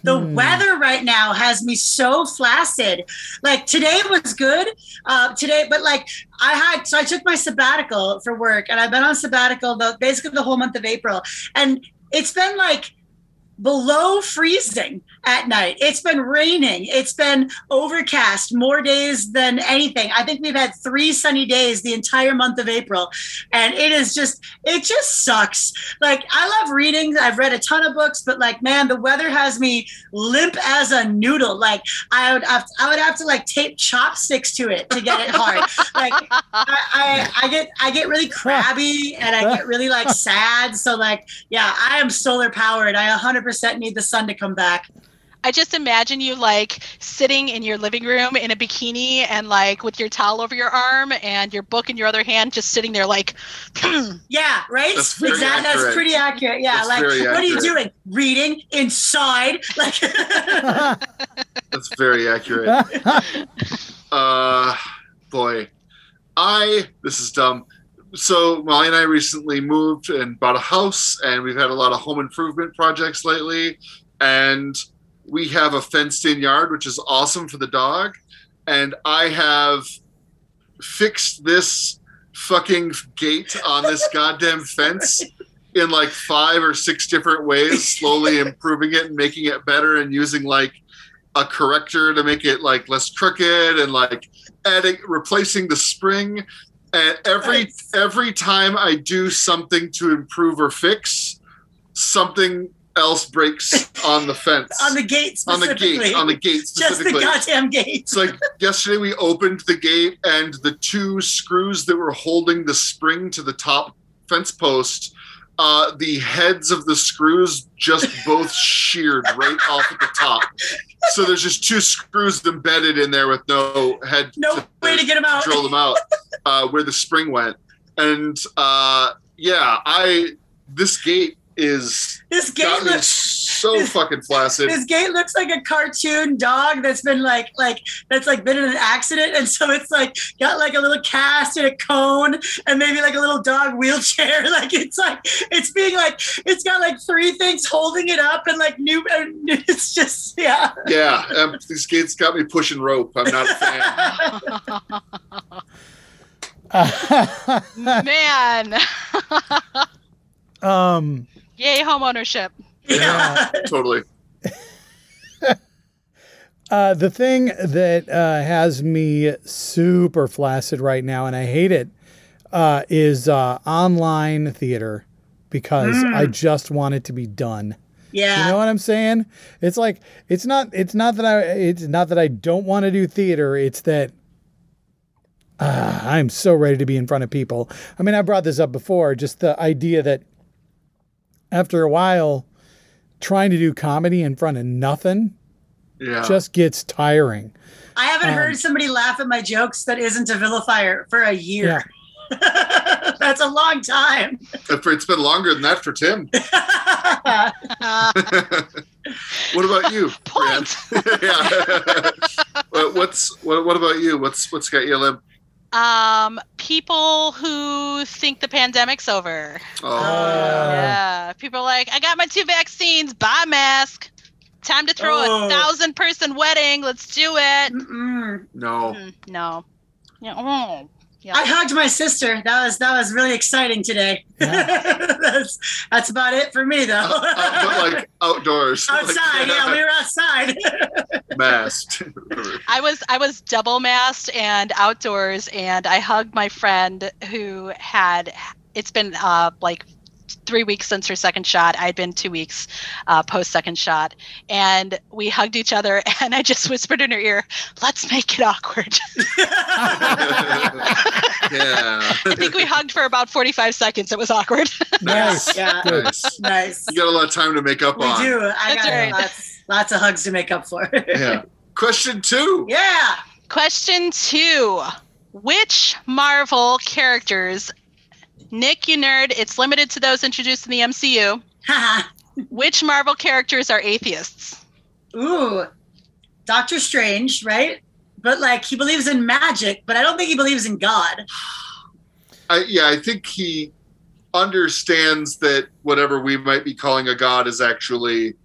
A: The
D: Hmm.
A: weather right now has me so flaccid. Like today was good. Uh, today, but like I had, so I took my sabbatical for work, and I've been on sabbatical the basically the whole month of April, and it's been like below freezing at night. It's been raining. It's been overcast more days than anything. I think we've had three sunny days the entire month of April. And it is just, it just sucks. Like, I love reading. I've read a ton of books, but like, man, the weather has me limp as a noodle. Like, I would have, I would have to like tape chopsticks to it to get it hard. like, I, I, I get, I get really crabby and I get really like sad. So like, yeah, I am solar powered. I 100% need the sun to come back.
E: I just imagine you like sitting in your living room in a bikini and like with your towel over your arm and your book in your other hand, just sitting there like,
A: Yeah, right.
B: That's very
A: exactly. That's pretty accurate. Yeah,
B: That's
A: like
B: very
A: what are you doing? Reading inside? Like
B: That's very accurate. uh, boy, I this is dumb. So Molly and I recently moved and bought a house, and we've had a lot of home improvement projects lately, and we have a fenced-in yard, which is awesome for the dog. And I have fixed this fucking gate on this goddamn fence in like five or six different ways, slowly improving it and making it better, and using like a corrector to make it like less crooked and like adding replacing the spring and every
A: Nice.
B: every time i do something to improve or fix something else breaks on the fence
A: on the gate
B: on the
A: specifically.
B: gate on the gate specifically.
A: Just the goddamn gate.
B: it's like yesterday we opened the gate and the two screws that were holding the spring to the top fence post uh, the heads of the screws just both sheared right off at the top so there's just two screws embedded in there with no head
A: No
B: to,
A: way to get them out.
B: drill them out uh, where the spring went and uh, yeah i this gate is
A: This gate looks
B: so fucking flaccid.
A: this gate looks like a cartoon dog that's been like like that's like been in an accident and so it's like got like a little cast and a cone and maybe like a little dog wheelchair. Like it's like it's being like it's got like three things holding it up and like new and it's just yeah.
B: Yeah um, these gates got me pushing rope. I'm not a fan.
E: Man,
D: um,
E: yay home ownership.
A: yeah.
B: totally
D: uh, the thing that uh, has me super flaccid right now, and I hate it, uh, is uh, online theater because I just want it to be done.
A: yeah
D: You know what I'm saying? It's like it's not it's not that I it's not that I don't want to do theater. It's that uh, I'm so ready to be in front of people. I mean, I brought this up before. Just the idea that after a while, trying to do comedy in front of nothing
B: yeah
D: just gets tiring.
A: I haven't
D: Um,
A: heard somebody laugh at my jokes that isn't a vilifier for a year. That's a long time.
B: it's been longer than that for tim what about you
E: Point.
B: Yeah what's what, what about you what's what's got you limp
E: um, people who think the pandemic's over.
B: oh
D: Uh,
E: yeah, people are like, I got my two vaccines. Buy a mask. Time to throw
A: Oh.
E: a thousand person wedding. Let's do it.
A: Mm-mm.
B: no
E: Mm, no. Yeah. oh, yeah.
A: I hugged my sister. That was that was really exciting today. that's that's about it for me though.
B: But like outdoors Like,
A: outside, yeah, we were outside.
B: masked
E: I was I was double masked and outdoors, and I hugged my friend who had. It's been uh, like three weeks since her second shot. I had been two weeks uh, post second shot, and we hugged each other. And I just whispered in her ear, "Let's make it awkward."
B: yeah
E: I think we hugged for about forty-five seconds. It was awkward.
D: Nice.
A: yeah,
B: nice
A: nice.
B: you got a lot of time to make up
A: We
B: on
A: do. I
E: That's
A: got
E: right.
A: lots, lots of hugs to make up for.
B: yeah question two
A: yeah.
E: Question two: Which Marvel characters? Nick, you nerd. It's limited to those introduced in the MCU.
A: Haha.
E: Which Marvel characters are atheists?
A: Ooh, Doctor Strange, right? But like he believes in magic, but I don't think he believes in God.
B: I, yeah, I think he understands that whatever we might be calling a god is actually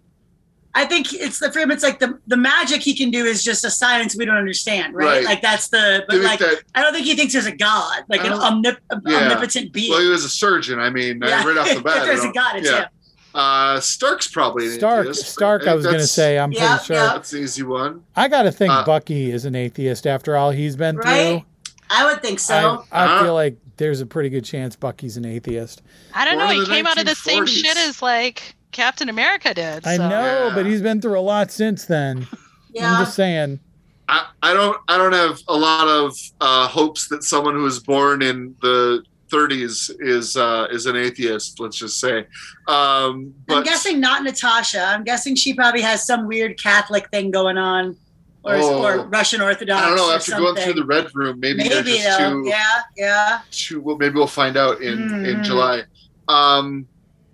A: I think it's the for him. It's like the the magic he can do is just a science we don't understand, right?
B: Right.
A: Like that's the. But like,
B: that
A: I don't think he thinks there's a god, like an omnip-
B: Yeah.
A: omnipotent being.
B: well, he was a surgeon. I mean,
A: Yeah.
B: right off the bat.
A: if there's a god, it's
B: yeah.
A: him.
B: Uh, Stark's probably an
D: Stark,
B: atheist.
D: Stark. I was going to say. I'm
A: Yeah,
D: pretty sure.
A: yeah.
B: That's an easy one.
D: I got to think
B: Uh,
D: Bucky is an atheist after all he's been
A: Right? I would think so.
D: I, I
B: Uh-huh.
D: feel like there's a pretty good chance Bucky's an atheist.
E: I don't know.
B: Born in
E: He
B: the
E: came out of the same shit as like Captain America did.
D: I know,
B: Yeah.
D: but he's been through a lot since then.
A: yeah.
D: I'm just saying.
B: I, I don't I don't have a lot of uh, hopes that someone who was born in the 30s is uh, is an atheist. Let's just say. Um, but
A: I'm guessing not Natasha. I'm guessing she probably has some weird Catholic thing going on, or,
B: Oh.
A: or Russian Orthodox.
B: I don't know.
A: or
B: After going through the red room, maybe, they're
A: maybe
B: just
A: though.
B: too
A: Yeah, yeah.
B: too. Well, maybe we'll find out in in
A: Mhm.
B: July. Um,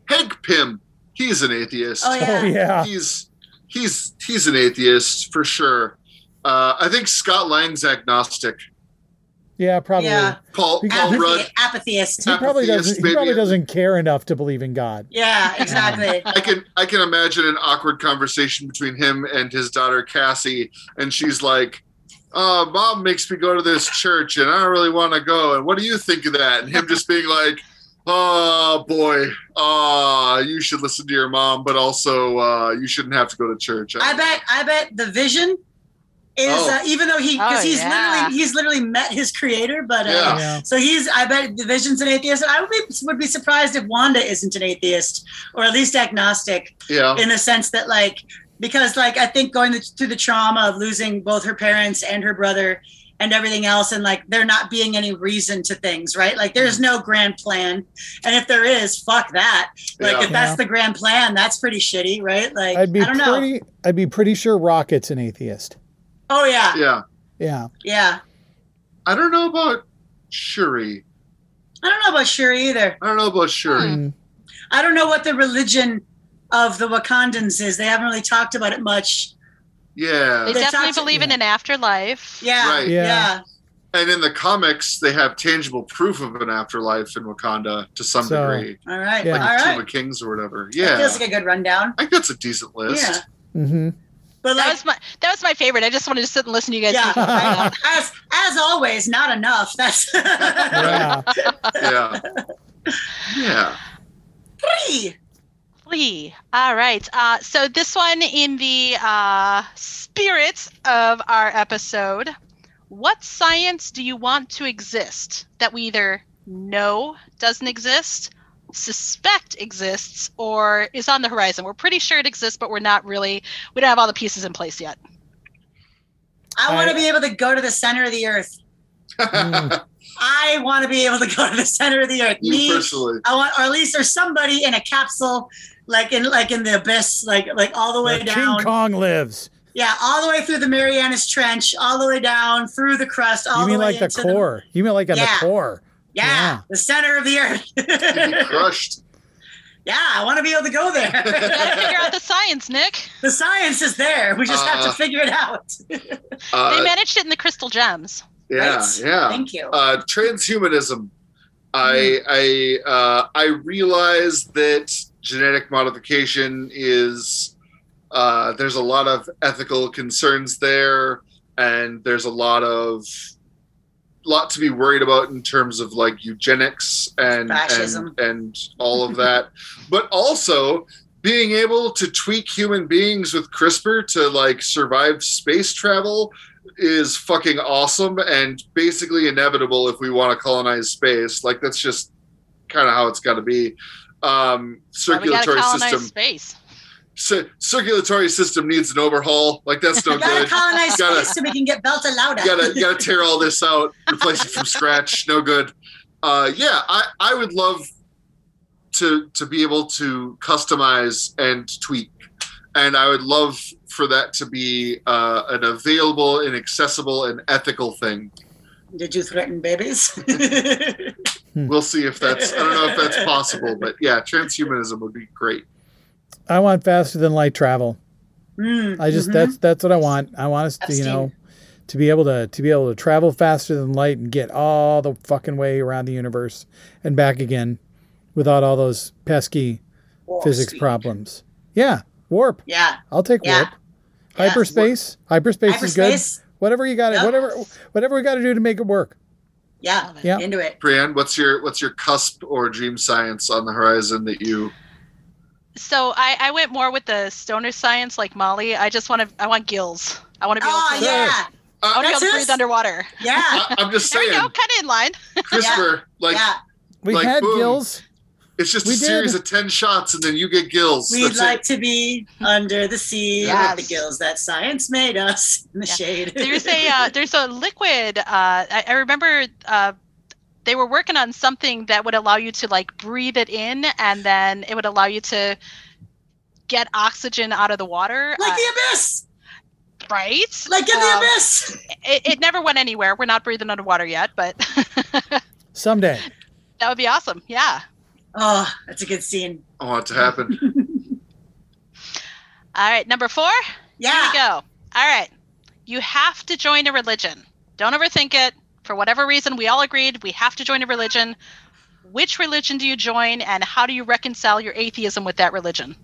B: Hank Pym, he's an atheist.
A: Oh yeah.
D: Oh yeah.
B: He's he's he's an atheist for sure. Uh, I think Scott Lang's agnostic.
D: Yeah, probably.
A: Yeah.
B: Paul Paul
A: Apathy,
B: Rudd.
A: apatheist.
D: He probably
B: Atheist,
D: doesn't. He
B: maybe.
D: probably doesn't care enough to believe in God.
A: Yeah, exactly.
B: I can I can imagine an awkward conversation between him and his daughter Cassie, and she's like, "Uh, mom makes me go to this church, and I don't really want to go. And what do you think of that?" And him just being like, "Oh boy, uh, you should listen to your mom, but also uh, you shouldn't have to go to church."
A: I bet. I bet the vision is
B: Oh.
A: uh, even though he because
E: Oh,
A: he's
E: yeah.
A: literally he's literally met his creator, but uh,
B: Yeah.
D: Yeah.
A: So he's, I bet the Vision's an atheist. I would be, would be surprised if Wanda isn't an atheist or at least agnostic
B: yeah,
A: in the sense that, like, because, like, I think going through the trauma of losing both her parents and her brother and everything else, and like there not being any reason to things, right? Like, there's no grand plan. And if there is, fuck that. Like,
B: Yeah.
A: if that's
D: Yeah.
A: the grand plan, that's pretty shitty, right? Like,
D: I'd be
A: I don't know.
D: pretty. I'd be pretty sure Rocket's an atheist.
A: Oh, yeah.
B: yeah.
D: Yeah.
A: Yeah.
B: I don't know about Shuri.
A: I don't know about Shuri either.
B: I don't know about Shuri.
D: Mm.
A: I don't know what the religion of the Wakandans is. They haven't really talked about it much.
B: Yeah,
E: They
A: They
E: definitely believe in
D: yeah.
E: an afterlife.
A: Yeah.
B: Right.
D: Yeah.
A: Yeah.
B: and in the comics, they have tangible proof of an afterlife in Wakanda to some
D: So-
B: degree,
A: All right.
D: Yeah.
B: like
A: All
B: the Tomb of Kings or whatever. Yeah.
A: That feels like a good rundown.
B: I think that's a decent list.
A: Yeah.
D: hmm
A: But
E: That was my that was my favorite. I just wanted to sit and listen to you guys.
A: yeah,
E: speak
A: as as always, not enough. That's
D: Yeah.
B: yeah, yeah.
A: three.
E: Lee. All right. Uh, so this one, in the uh, spirit of our episode, what science do you want to exist that we either know doesn't exist, suspect exists, or is on the horizon? We're pretty sure it exists, but we're not really. We don't have all the pieces in place yet.
A: I want to be able to go to the center of the earth.
D: Mm.
A: I want to be able to go to the center of the earth.
B: you
A: Me,
B: personally.
A: I want, or at least there's somebody in a capsule, like in like in the abyss, like like all the way
D: Where
A: down.
D: King Kong lives.
A: Yeah, all the way through the Marianas Trench, all the way down through the crust, all
D: You mean
A: the way
D: like the
A: into
D: core? You mean like on
A: Yeah.
D: the core?
A: yeah,
D: Yeah.
A: the center of the earth.
B: crushed.
A: yeah, I want to be able to go
E: Gotta
A: there.
E: figure out the science, Nick.
A: the science is there. We just have
B: Uh,
A: to figure it out.
E: They
B: Uh,
E: managed it in the crystal gems.
B: yeah,
A: Right?
B: yeah.
A: Thank you.
B: Uh, transhumanism. I I uh, I realize that genetic modification is uh, there's a lot of ethical concerns there, and there's a lot of lot to be worried about in terms of like eugenics and
A: Fascism.
B: and and all of that, but also being able to tweak human beings with CRISPR to like survive space travel is fucking awesome and basically inevitable if we want to colonize space. Like that's just kind of how it's got to be. Um,
E: Well, we
B: circulatory system,
E: space.
B: cir- circulatory system needs an overhaul. Like that's no
A: We gotta
B: good.
A: colonize
B: Gotta-
A: space so we can get Beltalowda.
B: You gotta gotta tear all this out, replace it from scratch. No good. Uh, yeah, I I would love to to be able to customize and tweak, and I would love for that to be uh, an available and accessible and ethical thing.
A: Did you threaten babies?
B: We'll see if that's I don't know if that's possible, but yeah, transhumanism would be great.
D: I want faster than light travel.
A: Mm,
D: I just
A: mhm.
D: that's that's what I want. I want us to you know to be able to to be able to travel faster than light and get all the fucking way around the universe and back again without all those pesky
A: Warp
D: physics
A: speed.
D: problems. Yeah, Warp.
A: Yeah.
D: I'll take
A: Yeah.
D: warp.
A: Yeah.
D: Hyperspace. Hyperspace, is good. Whatever you got, to
A: Yep.
D: whatever, whatever we got to do to make it work.
A: Yeah.
D: Yeah.
A: Into it.
B: Brianne, what's your what's your cusp or dream science on the horizon that you?
E: So I, I went more with the stoner science like Molly. I just want to I want gills. I want to be able
A: Oh
E: to,
A: yeah.
E: Uh, I want to be able to breathe underwater.
A: Yeah,
B: I, I'm just saying.
E: There we
B: saying,
E: go, kind of in line.
B: CRISPR, like
A: yeah.
D: We
B: Like,
D: had
B: boom.
D: gills.
B: It's just
D: We
B: a series of ten shots, and then you get gills.
A: We'd
B: That's
A: like
B: it.
A: to be under the sea
E: Yes.
A: with the gills that science made us in the
E: Yeah.
A: shade.
E: There's a uh, there's a liquid. Uh, I, I remember uh, they were working on something that would allow you to like breathe it in, and then it would allow you to get oxygen out of the water.
A: like
E: uh,
A: the abyss.
E: right?
A: Like in the
E: Um,
A: abyss.
E: It, it never went anywhere. We're not breathing underwater yet, but
D: Someday.
E: that would be awesome. Yeah.
A: Oh, that's a good scene.
B: I want it to happen.
E: All right, number four.
A: Yeah.
E: Here we go. All right. You have to join a religion. Don't overthink it. For whatever reason, we all agreed we have to join a religion. Which religion do you join, and how do you reconcile your atheism with that religion?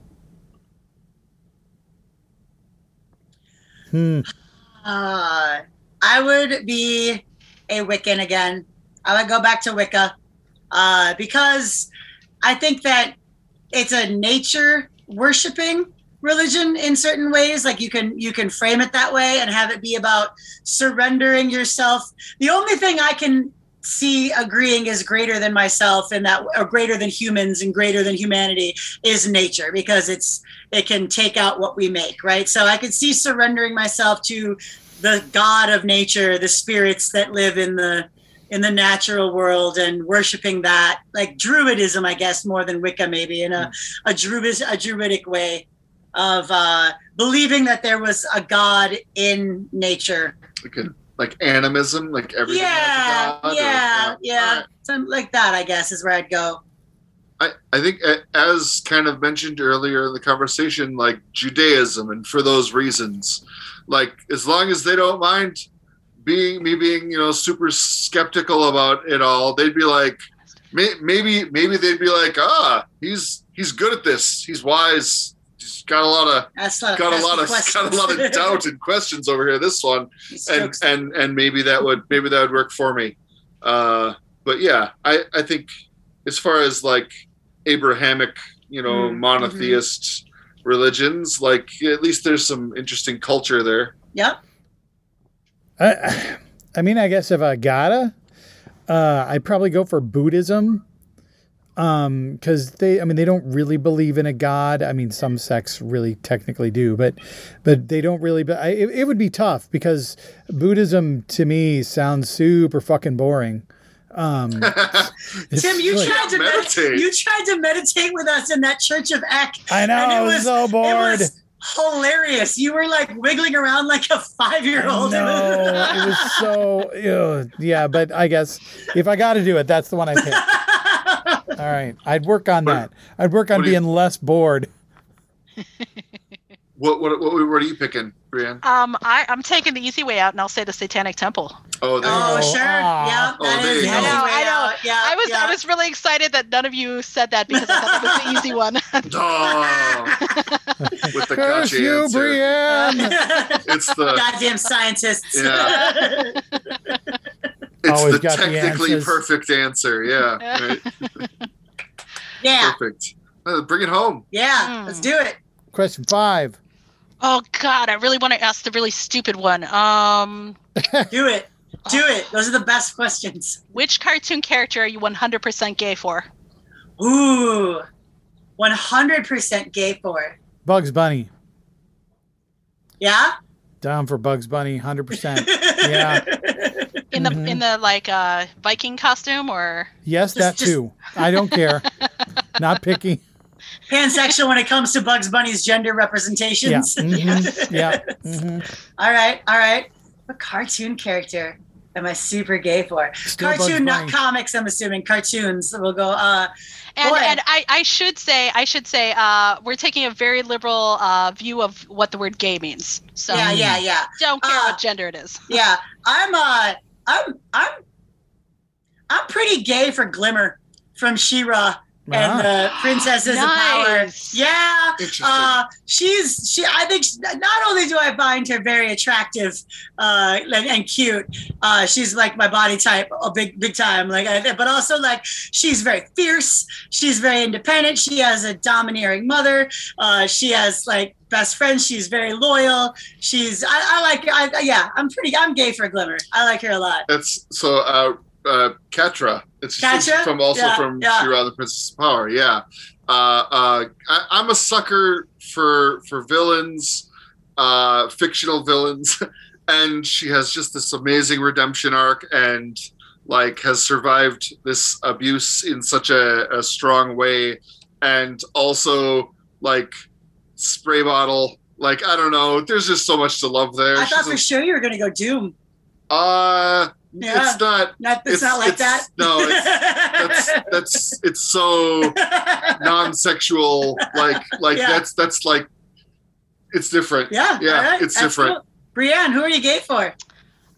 D: Hmm.
A: Uh, I would be a Wiccan again. I would go back to Wicca uh, because I think that it's a nature worshiping religion in certain ways. Like you can you can frame it that way and have it be about surrendering yourself. The only thing I can see agreeing is greater than myself and that or greater than humans and greater than humanity is nature because it's it can take out what we make right so i could see surrendering myself to the god of nature the spirits that live in the in the natural world and worshiping that like druidism i guess more than wicca maybe in a a druid a druidic way of uh believing that there was a god in nature
B: like, a, like animism, like everything.
A: yeah
B: god, or-
A: yeah yeah
B: Alright.
A: something like that i guess is where i'd go
B: I, I think as kind of mentioned earlier in the conversation, like Judaism, and for those reasons, like as long as they don't mind being me being you know super skeptical about it all, they'd be like, may, maybe maybe they'd be like, ah, he's he's good at this, he's wise, he's got a lot of got a lot of got a lot of doubt and questions over here. This one, and and and maybe that would maybe that would work for me. Uh but yeah i i think as far as like abrahamic you know
A: Mm,
B: monotheist religions like at least there's some interesting culture there.
A: Yep
D: I, I mean, I guess if I gotta, uh, I'd probably go for Buddhism. Um, because they, I mean, they don't really believe in a god. I mean, some sects really technically do, but, but they don't really. But I, it, it would be tough because Buddhism to me sounds super fucking boring. Um,
A: Tim, you
D: like-
A: tried to meditate.
B: Meditate.
A: You tried to meditate with us in that Church of Eck.
D: I know,
A: and it
D: I was so bored.
A: It was hilarious. You were like wiggling around like a five-year-old.
D: No, it was so ew. yeah. But I guess if I got to do it, that's the one I pick. All right, I'd work on that. I'd work on
B: what do you-
D: being less bored.
B: what what what, what are you picking brianne
E: Um, I, I'm taking the easy way out, and I'll say the Satanic Temple.
B: oh there
A: oh,
B: you go.
A: sure.
D: ah.
A: Yeah,
B: Oh,
A: that
B: there
A: is
B: you go. I know,
E: I know.
A: Yeah,
E: I was
A: yeah.
E: I was really excited that none of you said that because I thought that was the easy one.
B: Oh, with the
D: Curse
B: gotcha
D: you,
B: answer.
D: Brianne.
B: it's the
A: Goddamn scientists.
B: Yeah. it's
D: Always
B: the
D: got the
B: technically
D: answers.
B: perfect answer yeah right.
A: yeah.
B: perfect Uh, bring it home
A: Yeah.
E: Hmm.
A: Let's do it.
D: Question five.
E: Oh God, I really want to ask the really stupid one. Um,
A: Do it. Do it. Those are the best questions.
E: which cartoon character are you 100% gay for?
A: Ooh. 100% gay for.
D: Bugs Bunny.
A: Yeah?
D: Down for Bugs Bunny, hundred percent. Yeah.
E: In the
D: Mhm.
E: in the like uh Viking costume or
D: Yes,
A: Just-
D: that
A: just-
D: too. I don't care. Not picky.
A: Pansexual when it comes to Bugs Bunny's gender
D: Yeah.
A: representations.
D: mhm, Yeah. mhm.
A: All right. All right. What cartoon character am I super gay for?
D: Still
A: Cartoon, not comics, I'm assuming. Cartoons. We'll go. Uh,
E: and,
A: Boy.
E: and I, I should say I should say uh we're taking a very liberal uh view of what the word gay means. So
A: yeah, yeah, yeah.
E: don't care
A: Uh,
E: what gender it is.
A: Yeah. I'm uh I'm I'm I'm pretty gay for Glimmer from She-Ra
D: Ah.
A: and the princesses of power.
E: Nice.
A: Yeah, uh, she's she. I think she- not only do I find her very attractive uh, and, and cute, uh, she's like my body type, a big big time. Like, I, but also like she's very fierce. She's very independent. She has a domineering mother. Uh, she has like best friends. She's very loyal. She's I, I like I, yeah. I'm pretty. I'm gay for glimmer. I like her a lot.
B: That's so. Uh, uh, Catra. It's
A: Catra?
B: from also
A: Yeah,
B: from
A: yeah.
B: She-Ra the Princess of Power. Yeah. Uh, uh, I, I'm a sucker for for villains, uh, fictional villains, and she has just this amazing redemption arc and like has survived this abuse in such a, a strong way, and also like spray bottle. Like I don't know. There's just so much to love there.
A: I thought
B: She's
A: for
B: a-
A: sure you were gonna go Doom.
B: uh,
A: Yeah.
B: it's not.
A: Not, it's, not like that.
B: No, it's, that's that's it's so non-sexual. Like like
A: Yeah.
B: that's that's like it's different.
A: yeah,
B: Yeah,
A: all right,
B: it's
A: that's
B: different.
A: cool. Brianne, who are you gay for?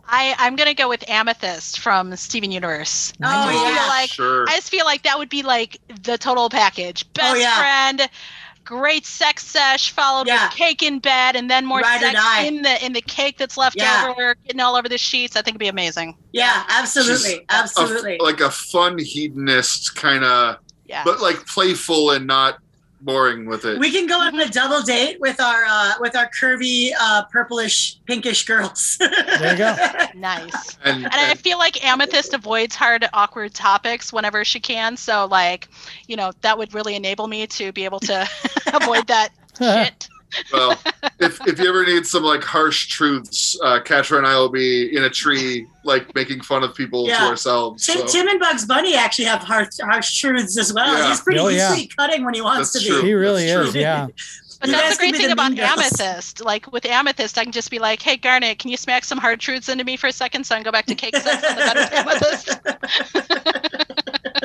E: I I'm gonna go with Amethyst from Steven Universe.
A: Oh,
E: I just
A: yeah.
E: feel like
B: sure.
E: I just feel like that would be like the total package. Oh, Best
A: Oh, yeah.
E: friend, great sex sesh, followed
A: Yeah.
E: with cake in bed, and then more
A: Ride
E: sex in the in the cake that's left
A: Yeah.
E: over, getting all over the sheets. I think it'd be amazing.
A: Yeah, absolutely,
B: She's a-
A: absolutely.
B: like a fun hedonist kind of,
E: Yeah.
B: but like playful and not boring with it.
A: we can go on a double date with our uh, with our curvy uh, purplish pinkish girls.
D: There you go.
E: nice.
B: and,
E: And I feel like Amethyst avoids hard, awkward topics whenever she can. So, like, you know, that would really enable me to be able to avoid that shit.
B: Well, if if you ever need some like harsh truths, uh, Catra and I will be in a tree, like making fun of people
A: Yeah.
B: to ourselves.
A: Tim,
B: so.
A: Tim and Bugs Bunny actually have harsh, harsh truths as well.
B: Yeah.
A: He's pretty,
D: Oh,
A: he's
D: yeah.
A: pretty cutting when he wants
B: That's
A: to
B: true.
A: be.
D: he really
B: That's
D: is.
B: true.
D: Yeah.
E: But
A: You
E: that's the great thing
A: the
E: about
A: girls.
E: Amethyst. Like with Amethyst, I can just be like, "Hey Garnet, can you smack some hard truths into me for a second so I can go back to cake sex on the bed with Amethyst?"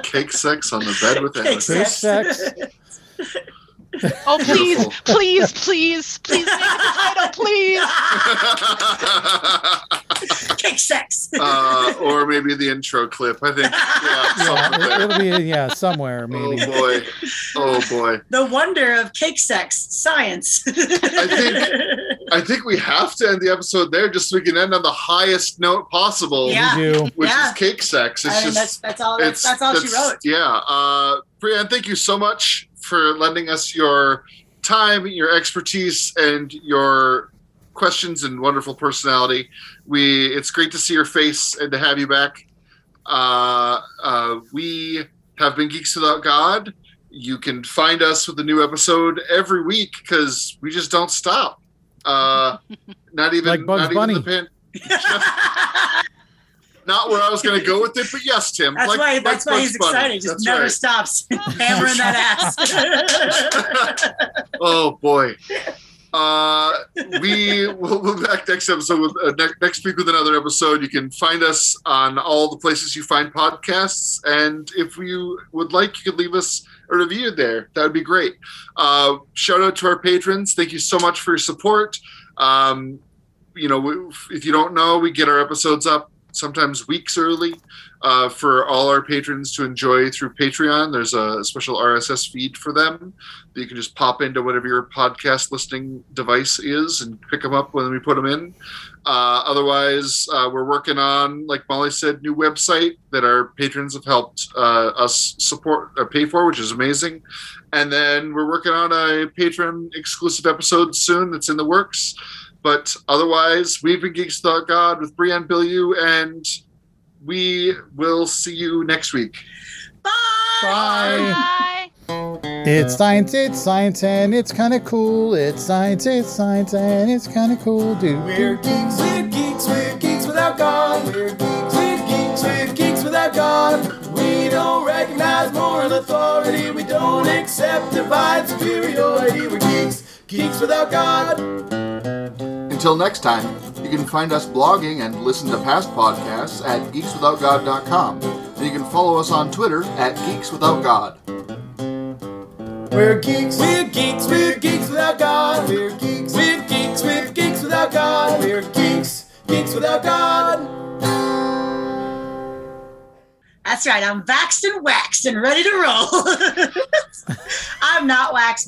B: Cake sex on the bed with Amethyst.
D: Cake sex.
E: Oh please,
B: Beautiful.
E: please, please, please make it the title, please.
A: Cake sex.
B: uh, or maybe the intro clip. I think. Yeah,
D: Yeah, it,
B: there.
D: it'll be yeah somewhere
B: Oh
D: maybe.
B: boy. Oh boy.
A: the wonder of cake sex science.
B: I think we have to end the episode there just so we can end on the highest note possible,
A: Yeah.
D: We do.
B: which
A: Yeah.
B: is cake sex. It's
A: I mean,
B: just
A: that's that's all. That's, that's all she wrote.
B: Yeah. Uh, Brianne, thank you so much for lending us your time, your expertise, and your questions and wonderful personality. We it's great to see your face and to have you back. Uh, uh, we have been Geeks Without God. You can find us with a new episode every week because we just don't stop. Uh, not even
D: Like Bugs
B: not
D: Bunny.
B: even the pan. Not where I was going to go with it, but yes, Tim.
A: That's
B: like-
A: why.
B: like
A: That's why
B: Bugs
A: he's
B: Bunny.
A: excited. Just
B: That's
A: never
B: right.
A: stops hammering that ass.
B: oh boy. Uh, we will be back next episode with uh, ne- next week with another episode. You can find us on all the places you find podcasts, and if you would like, you could leave us a review there. That would be great. Uh, shout out to our patrons. Thank you so much for your support. Um, you know, if you don't know, we get our episodes up sometimes weeks early uh, for all our patrons to enjoy through Patreon. There's a special RSS feed for them that you can just pop into whatever your podcast listening device is and pick them up when we put them in. Uh, otherwise, uh, we're working on, like Molly said, new website that our patrons have helped uh, us support or pay for, which is amazing. And then we're working on a patron exclusive episode soon that's in the works. But otherwise, we've been Geeks Without God with Brianne Billiou, and we will see you next week.
A: Bye.
D: Bye.
E: Bye.
D: It's science, it's science, and it's kind of cool. It's science, it's science, and it's kind of cool, dude.
C: We're geeks, we're geeks, we're geeks without God. We're geeks, we're geeks, we're geeks without God. We don't recognize moral authority. We don't accept divine superiority. We're geeks, geeks without God.
B: Until next time, you can find us blogging and listen to past podcasts at geekswithoutgod.com. And you can follow us on Twitter at geekswithoutgod.
C: We're geeks, we're geeks, we're geeks without God. We're geeks, we're geeks, we're geeks without God. We're geeks, geeks without God.
A: That's right. I'm vaxxed and waxed and ready to roll. I'm not waxed.